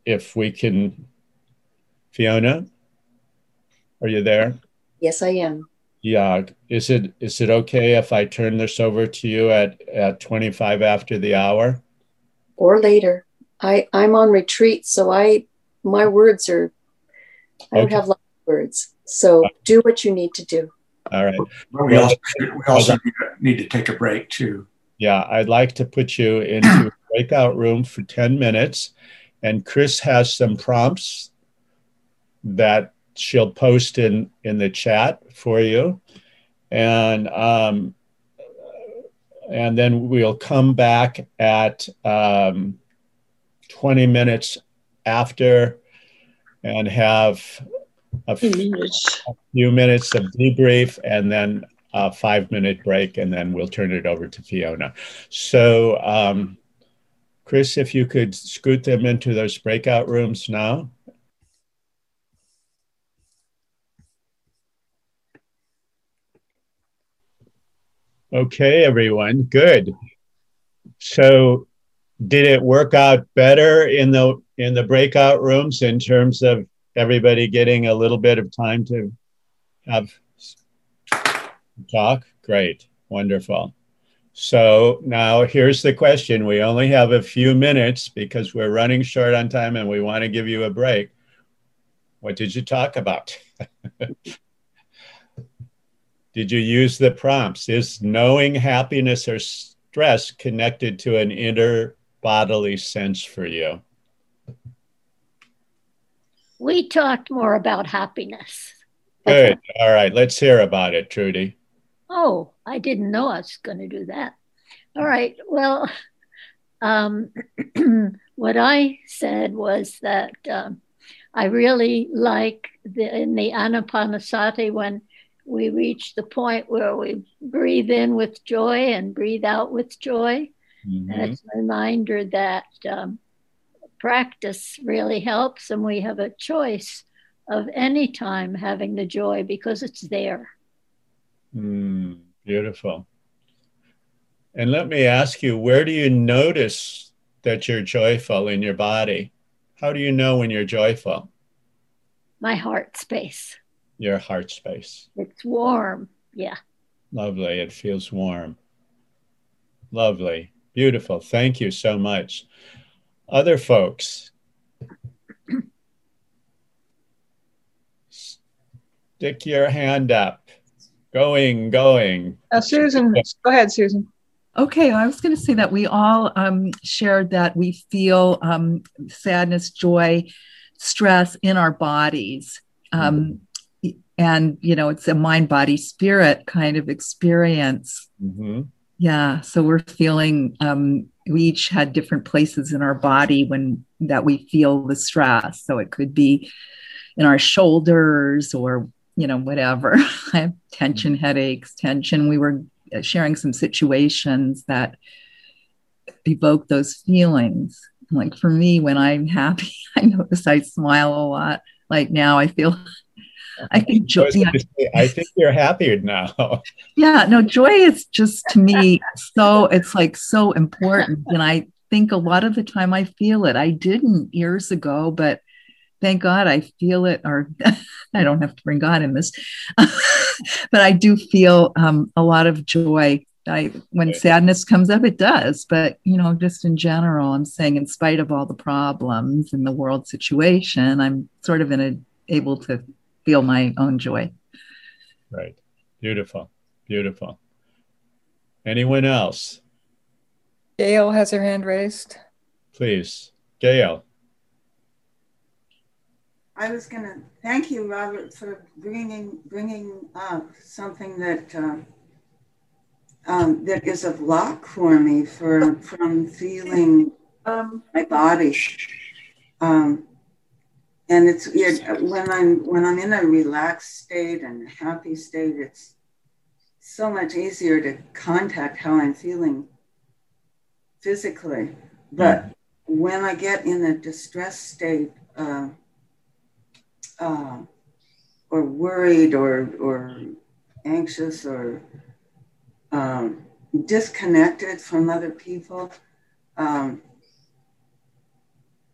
if we can. Fiona, are you there? Yes, I am. Yeah. Is it is it okay if I turn this over to you at at 25 after the hour? Or later. I I'm on retreat, so I my words are I don't Okay. have lots of words. So do what you need to do. All right. But we also, we also need to take a break too. Yeah, I'd like to put you into a breakout room for 10 minutes. And Chris has some prompts that she'll post in, in the chat for you. And um, and then we'll come back at um, 20 minutes after and have a few minutes. a few minutes of debrief and then a five minute break, and then we'll turn it over to Fiona. So, um, Chris, if you could scoot them into those breakout rooms now. Okay, everyone, good. So, did it work out better in the in the breakout rooms in terms of everybody getting a little bit of time to have talk? Great, wonderful. So now here's the question. We only have a few minutes because we're running short on time and we want to give you a break. What did you talk about? did you use the prompts? Is knowing happiness or stress connected to an inner bodily sense for you? We talked more about happiness. Good. All right. Let's hear about it, Trudy. Oh, I didn't know I was going to do that. All right. Well, um, what I said was that um, I really like the, in the Anapanasati when we reach the point where we breathe in with joy and breathe out with joy. And it's a reminder that um, practice really helps, and we have a choice of any time having the joy because it's there. Mm, beautiful. And let me ask you, where do you notice that you're joyful in your body? How do you know when you're joyful? My heart space. Your heart space. It's warm. Yeah. Lovely. It feels warm. Lovely. Beautiful. Thank you so much. Other folks, stick your hand up. Going, going. Uh, Susan, go ahead, Susan. Okay, I was going to say that we all um, shared that we feel um, sadness, joy, stress in our bodies. Um, and, you know, it's a mind, body, spirit kind of experience. Mm-hmm. Yeah. So we're feeling, um, we each had different places in our body when that we feel the stress. So it could be in our shoulders or, you know, whatever. I have tension, headaches, tension. We were sharing some situations that evoke those feelings. Like for me, when I'm happy, I notice I smile a lot. Like now, I feel, I think joy. Yeah, I think you're happier now. yeah, no, joy is just to me so, it's like so important. And I think a lot of the time I feel it. I didn't years ago, but thank God I feel it, or I don't have to bring God in this, but I do feel um, a lot of joy. I, when sadness comes up, it does. But you know, just in general, I'm saying, in spite of all the problems in the world situation, I'm sort of in a able to feel my own joy. Right. Beautiful. Beautiful. Anyone else? Gail has her hand raised. Please, Gail. I was going to thank you, Robert, for bringing bringing up something that uh, um, that is a block for me for from feeling um, my body. Um, and it's it, when I'm when I'm in a relaxed state and a happy state, it's so much easier to contact how I'm feeling physically. But when I get in a distressed state, uh, uh, or worried or or anxious or um, disconnected from other people, um,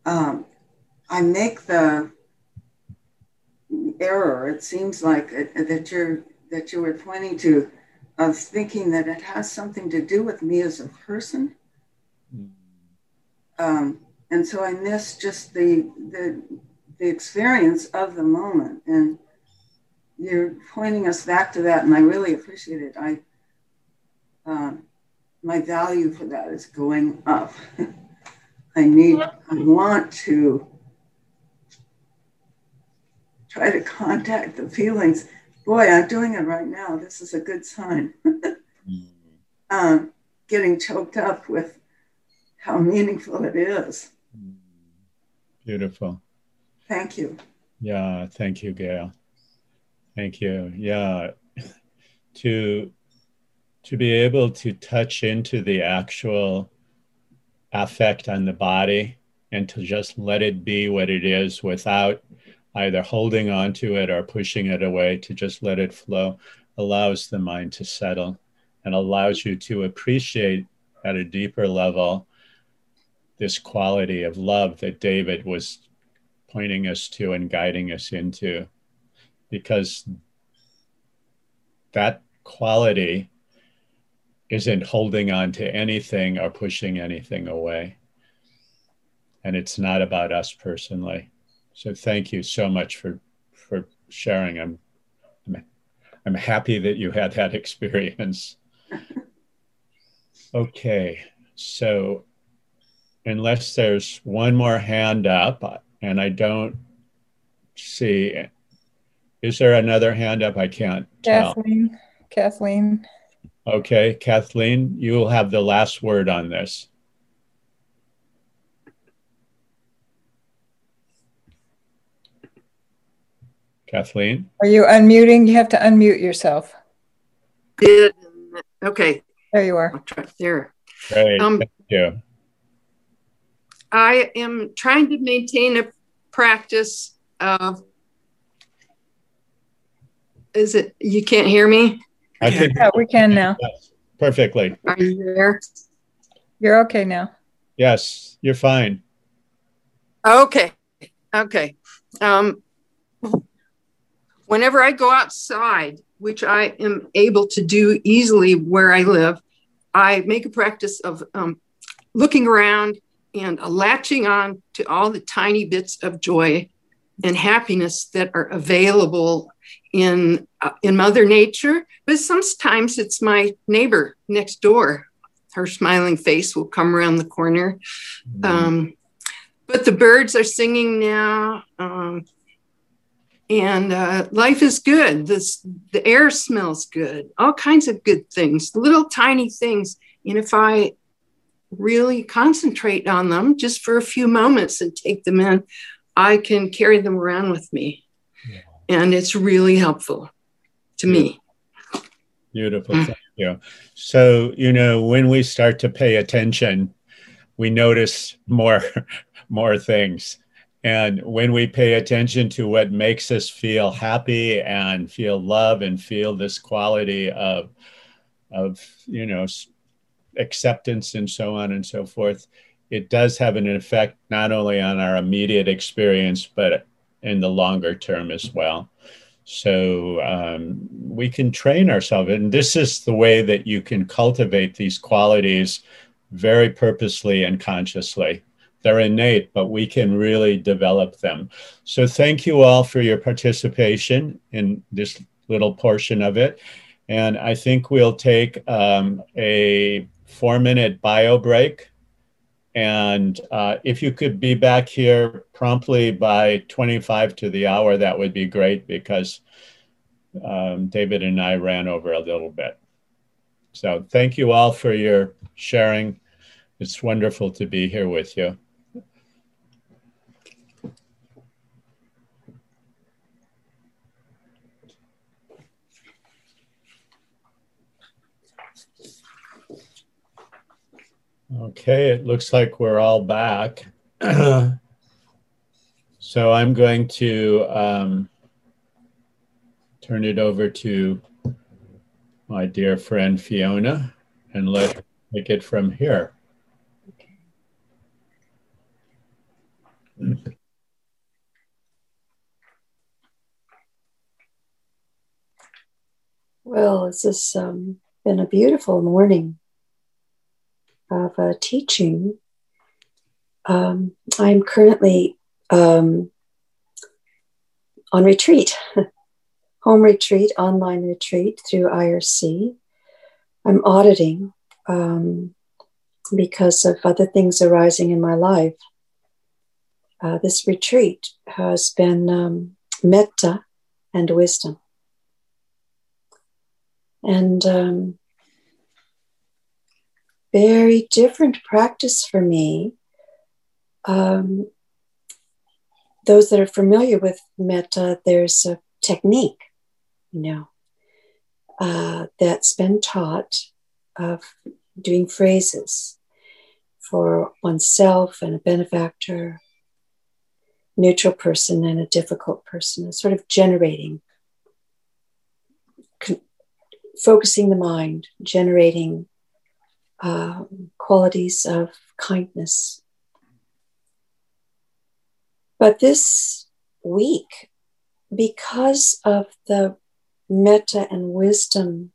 um, I make the error. It seems like it, that you're that you were pointing to of thinking that it has something to do with me as a person. Um, and so I miss just the, the the experience of the moment. And you're pointing us back to that, and I really appreciate it. I um, my value for that is going up. I need, I want to try to contact the feelings. Boy, I'm doing it right now. This is a good sign. um, getting choked up with how meaningful it is. Beautiful. Thank you. Yeah, thank you, Gail. Thank you. Yeah, to to be able to touch into the actual affect on the body and to just let it be what it is without either holding on to it or pushing it away, to just let it flow, allows the mind to settle and allows you to appreciate at a deeper level this quality of love that David was pointing us to and guiding us into. Because that quality isn't holding on to anything or pushing anything away. And it's not about us personally. So thank you so much for for sharing. I'm I'm, I'm happy that you had that experience. Okay, so unless there's one more hand up, and I don't see, is there another hand up? I can't tell. Kathleen. Kathleen. Okay, Kathleen, you will have the last word on this. Kathleen? Are you unmuting? You have to unmute yourself. Did okay. There you are. There. Great. Um, Thank you. I am trying to maintain a practice of. Is it you can't hear me? I think yeah, we can now. Yes, perfectly. Are you there? You're okay now. Yes, you're fine. Okay. Okay. Um, whenever I go outside, which I am able to do easily where I live, I make a practice of um, looking around and latching on to all the tiny bits of joy and happiness that are available in uh, in Mother Nature. But sometimes it's my neighbor next door. Her smiling face will come around the corner. Mm-hmm. Um, but the birds are singing now. Um, and uh, life is good. This the air smells good. All kinds of good things, little tiny things. And if I really concentrate on them just for a few moments and take them in, I can carry them around with me, yeah. and it's really helpful to me. Beautiful, thank you. So you know when we start to pay attention, we notice more more things and when we pay attention to what makes us feel happy and feel love and feel this quality of, of you know, acceptance and so on and so forth, it does have an effect not only on our immediate experience, but in the longer term as well. So um, we can train ourselves. And this is the way that you can cultivate these qualities very purposely and consciously they're innate, but we can really develop them. So thank you all for your participation in this little portion of it. And I think we'll take um, a four minute bio break. And uh, if you could be back here promptly by 25 to the hour, that would be great because um, David and I ran over a little bit. So thank you all for your sharing. It's wonderful to be here with you. Okay, it looks like we're all back. So I'm going to um, turn it over to my dear friend Fiona and let her take it from here. Well, this has um, been a beautiful morning of uh, teaching. Um, I'm currently um, on retreat, home retreat, online retreat through IRC. I'm auditing um, because of other things arising in my life. Uh, this retreat has been um, metta and wisdom. And um, very different practice for me. Um, those that are familiar with metta, there's a technique, you know, uh, that's been taught of doing phrases for oneself and a benefactor, neutral person and a difficult person, sort of generating, con- focusing the mind, generating um, qualities of kindness. But this week, because of the metta and wisdom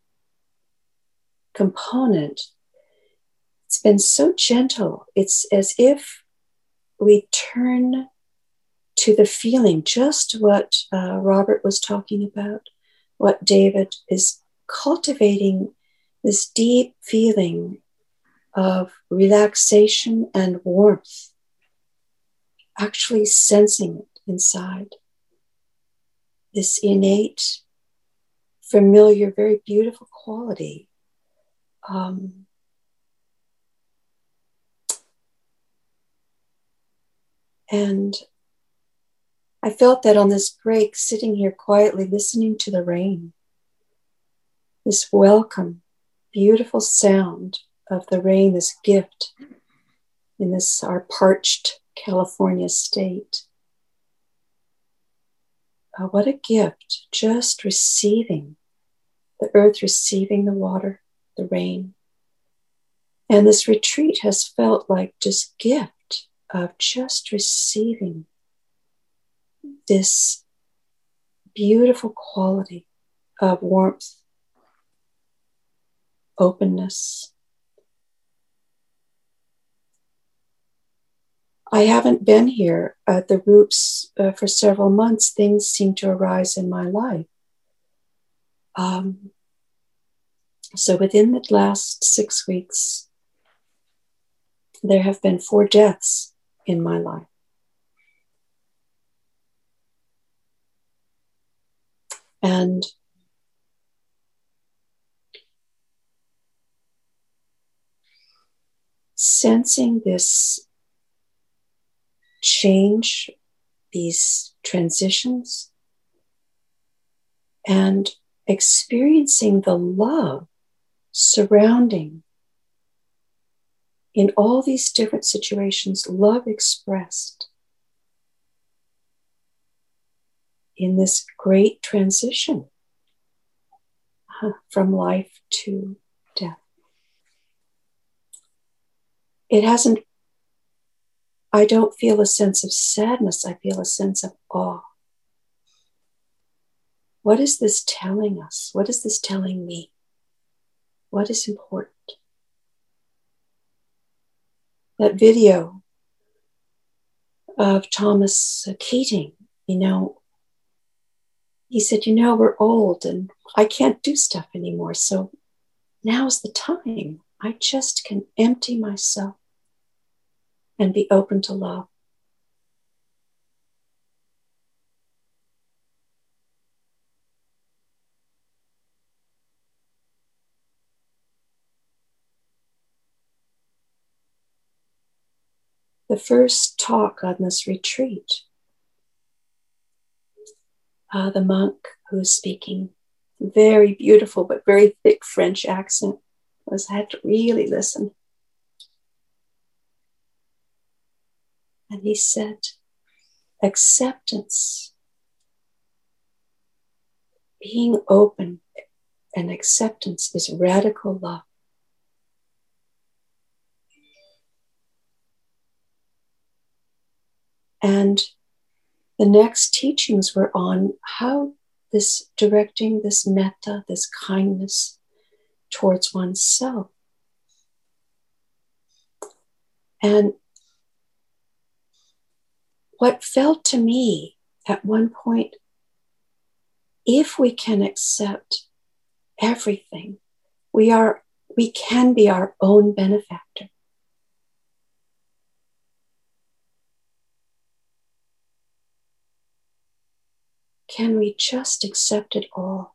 component, it's been so gentle. It's as if we turn to the feeling, just what uh, Robert was talking about, what David is cultivating this deep feeling of relaxation and warmth, actually sensing it inside. This innate, familiar, very beautiful quality. Um, and I felt that on this break, sitting here quietly listening to the rain, this welcome, beautiful sound of the rain, this gift in this our parched California state. Uh, what a gift, just receiving the earth, receiving the water, the rain. And this retreat has felt like just gift of just receiving this beautiful quality of warmth, openness, I haven't been here at the roots uh, for several months. Things seem to arise in my life. Um, so within the last six weeks, there have been four deaths in my life. And sensing this change, these transitions, and experiencing the love surrounding in all these different situations, love expressed in this great transition uh, from life to death. It hasn't I don't feel a sense of sadness, I feel a sense of awe. What is this telling us? What is this telling me? What is important? That video of Thomas Keating, you know, he said, You know, we're old and I can't do stuff anymore. So now's the time. I just can empty myself and be open to love. The first talk on this retreat, uh, the monk who's speaking, very beautiful but very thick French accent, was I had to really listen. And he said, acceptance, being open and acceptance is radical love. And the next teachings were on how this directing this metta, this kindness towards oneself. And what felt to me at one point if we can accept everything, we are we can be our own benefactor. Can we just accept it all?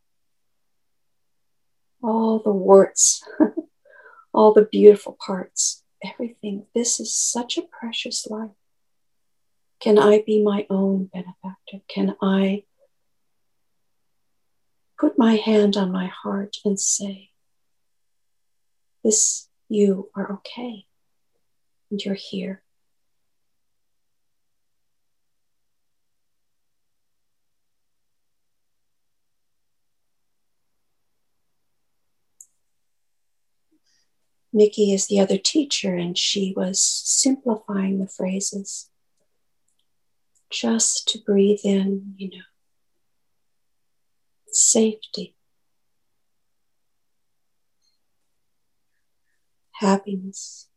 All the warts, all the beautiful parts, everything. This is such a precious life. Can I be my own benefactor? Can I put my hand on my heart and say, This, you are okay, and you're here. Nikki is the other teacher, and she was simplifying the phrases just to breathe in, you know, safety, happiness,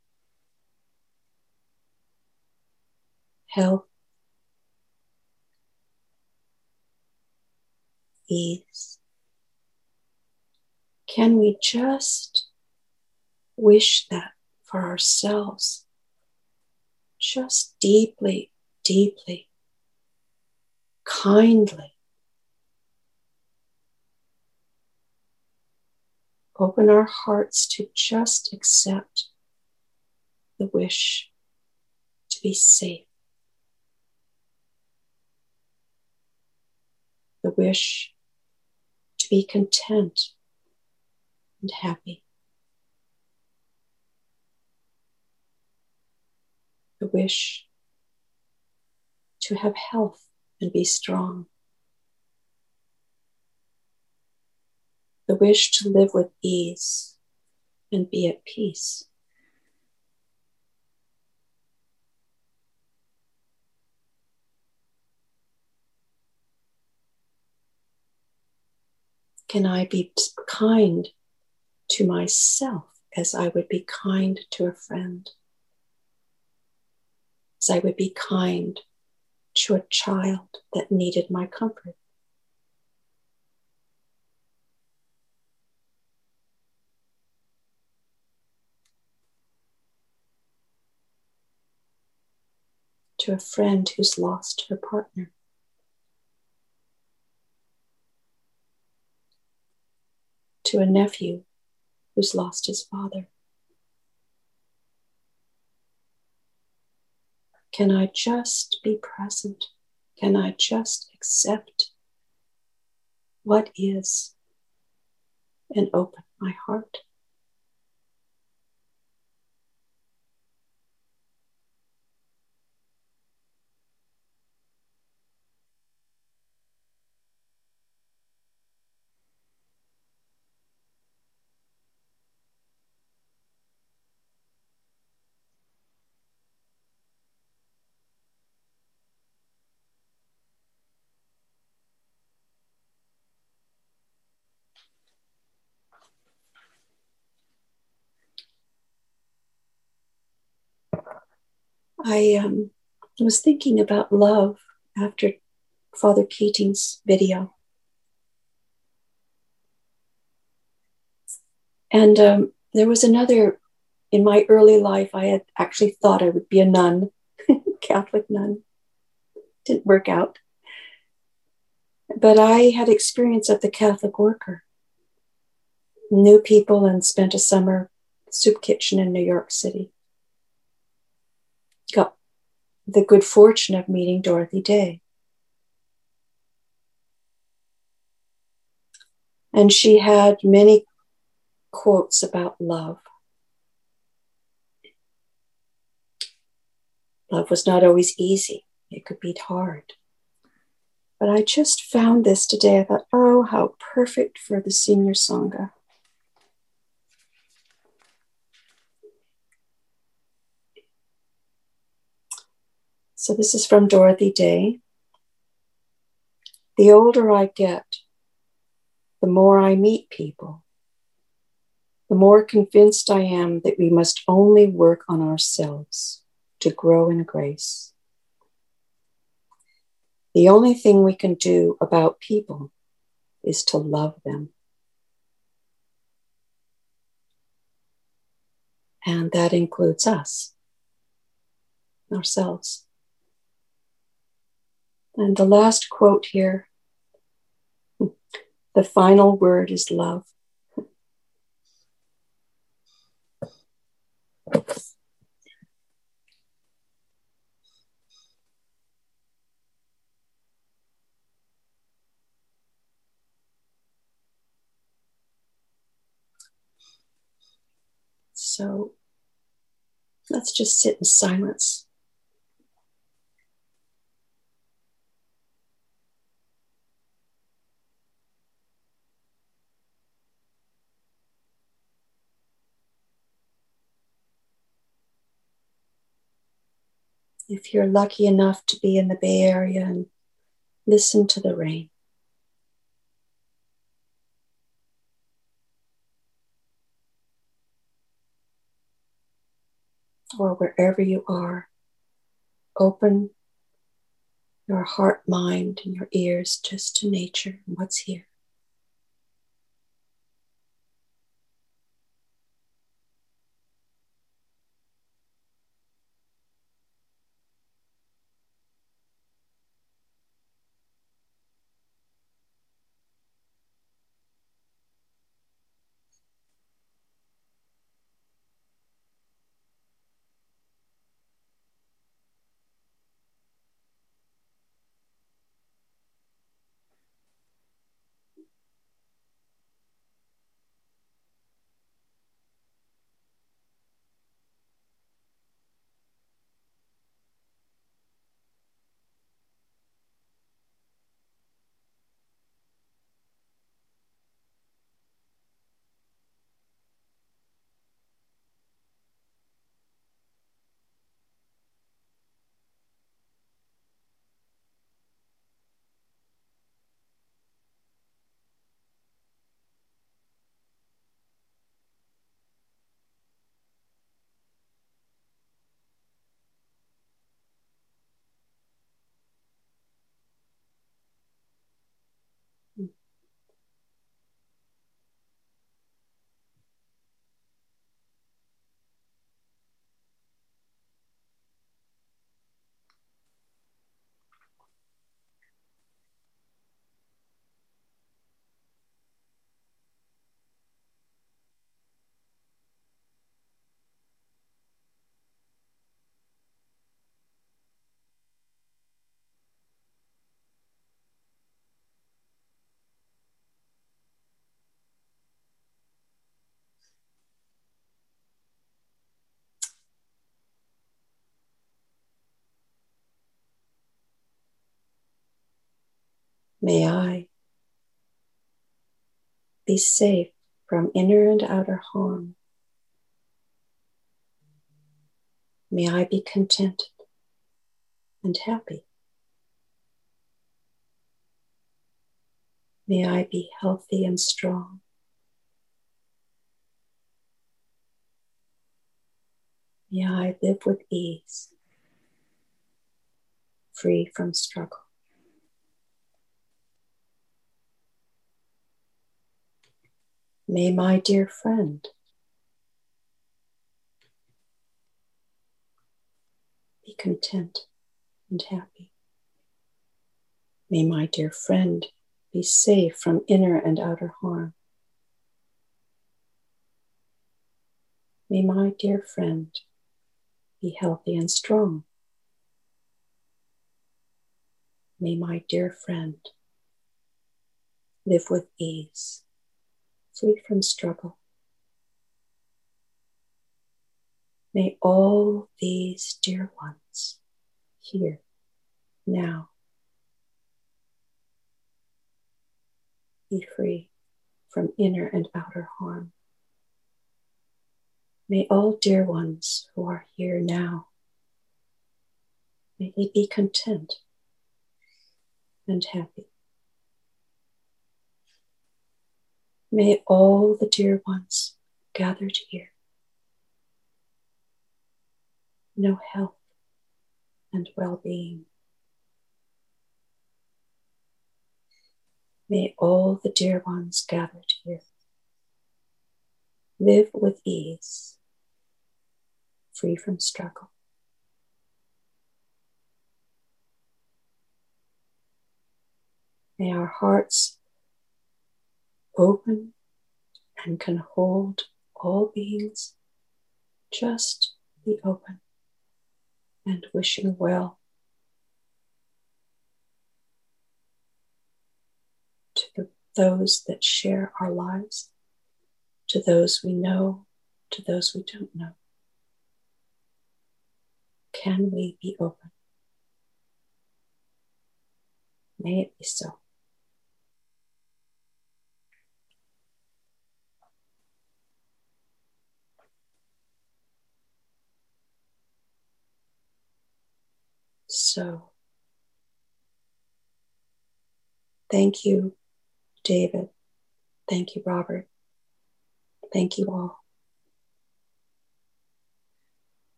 health, ease. Can we just wish that for ourselves, just deeply, deeply, kindly. Open our hearts to just accept the wish to be safe, the wish to be content and happy. the wish to have health and be strong, the wish to live with ease and be at peace. Can I be kind to myself as I would be kind to a friend? as I would be kind to a child that needed my comfort. To a friend who's lost her partner. To a nephew who's lost his father. Can I just be present? Can I just accept what is and open my heart? I um, was thinking about love after Father Keating's video. And um, there was another, in my early life, I had actually thought I would be a nun, Catholic nun. Didn't work out. But I had experience at the Catholic worker, knew people, and spent a summer soup kitchen in New York City got the good fortune of meeting Dorothy Day. And she had many quotes about love. Love was not always easy. it could beat hard. But I just found this today. I thought, oh, how perfect for the senior Sangha. So this is from Dorothy Day. The older I get, the more I meet people, the more convinced I am that we must only work on ourselves to grow in grace. The only thing we can do about people is to love them. And that includes us, ourselves. And the last quote here the final word is love. So let's just sit in silence. If you're lucky enough to be in the Bay Area and listen to the rain. Or wherever you are, open your heart, mind, and your ears just to nature and what's here. May I be safe from inner and outer harm. May I be contented and happy. May I be healthy and strong. May I live with ease, free from struggle. May my dear friend be content and happy. May my dear friend be safe from inner and outer harm. May my dear friend be healthy and strong. May my dear friend live with ease free from struggle. May all these dear ones here now. Be free from inner and outer harm. May all dear ones who are here now, may they be content and happy. May all the dear ones gathered here know health and well being. May all the dear ones gathered here live with ease, free from struggle. May our hearts open and can hold all beings, just be open and wishing well to the, those that share our lives, to those we know, to those we don't know. Can we be open? May it be so. So, thank you, David. Thank you, Robert. Thank you all.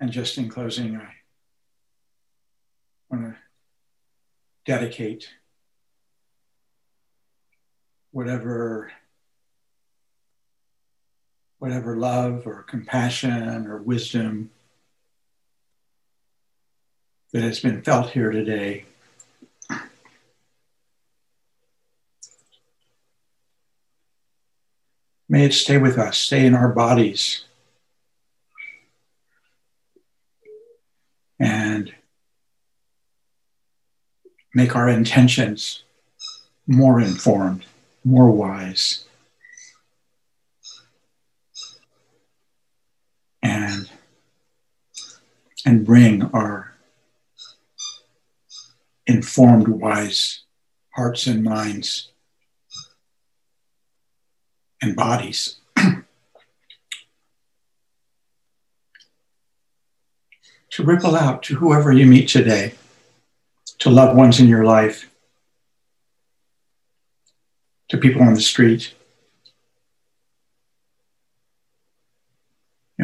And just in closing, I want to dedicate whatever whatever love or compassion or wisdom that has been felt here today. May it stay with us, stay in our bodies. And make our intentions more informed, more wise. And and bring our informed, wise hearts and minds and bodies. To ripple out to whoever you meet today, to loved ones in your life, to people on the street,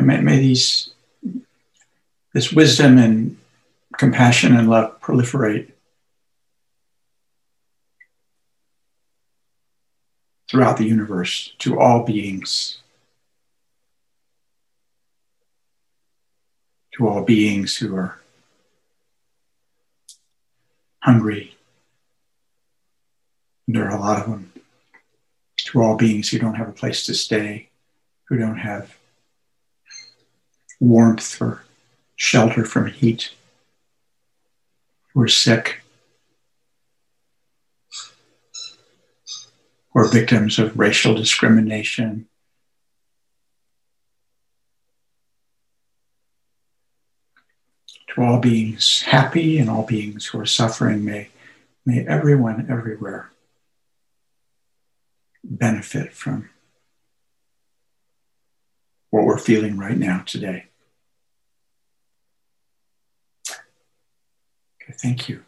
Know, may, may these this wisdom and compassion and love proliferate throughout the universe to all beings. To all beings who are hungry. And there are a lot of them. To all beings who don't have a place to stay, who don't have warmth or shelter from heat, who are sick, or victims of racial discrimination. To all beings happy and all beings who are suffering, may, may everyone everywhere benefit from what we're feeling right now today. Thank you.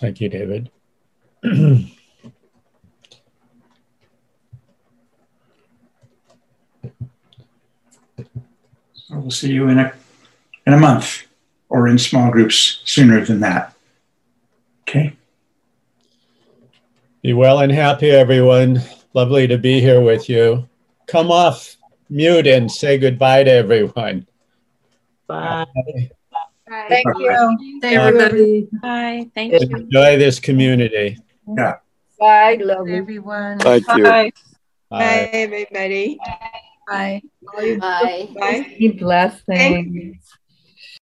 Thank you, David. So we'll see you in a in a month or in small groups sooner than that. Okay. Be well and happy, everyone. Lovely to be here with you come off mute and say goodbye to everyone. Bye. Bye. Thank you. Thank everybody. Bye. Thank you. Enjoy this community. Yeah. Bye. Love everyone. Thank you. Bye. Bye. everybody. Bye. Bye. Bye. Blessings.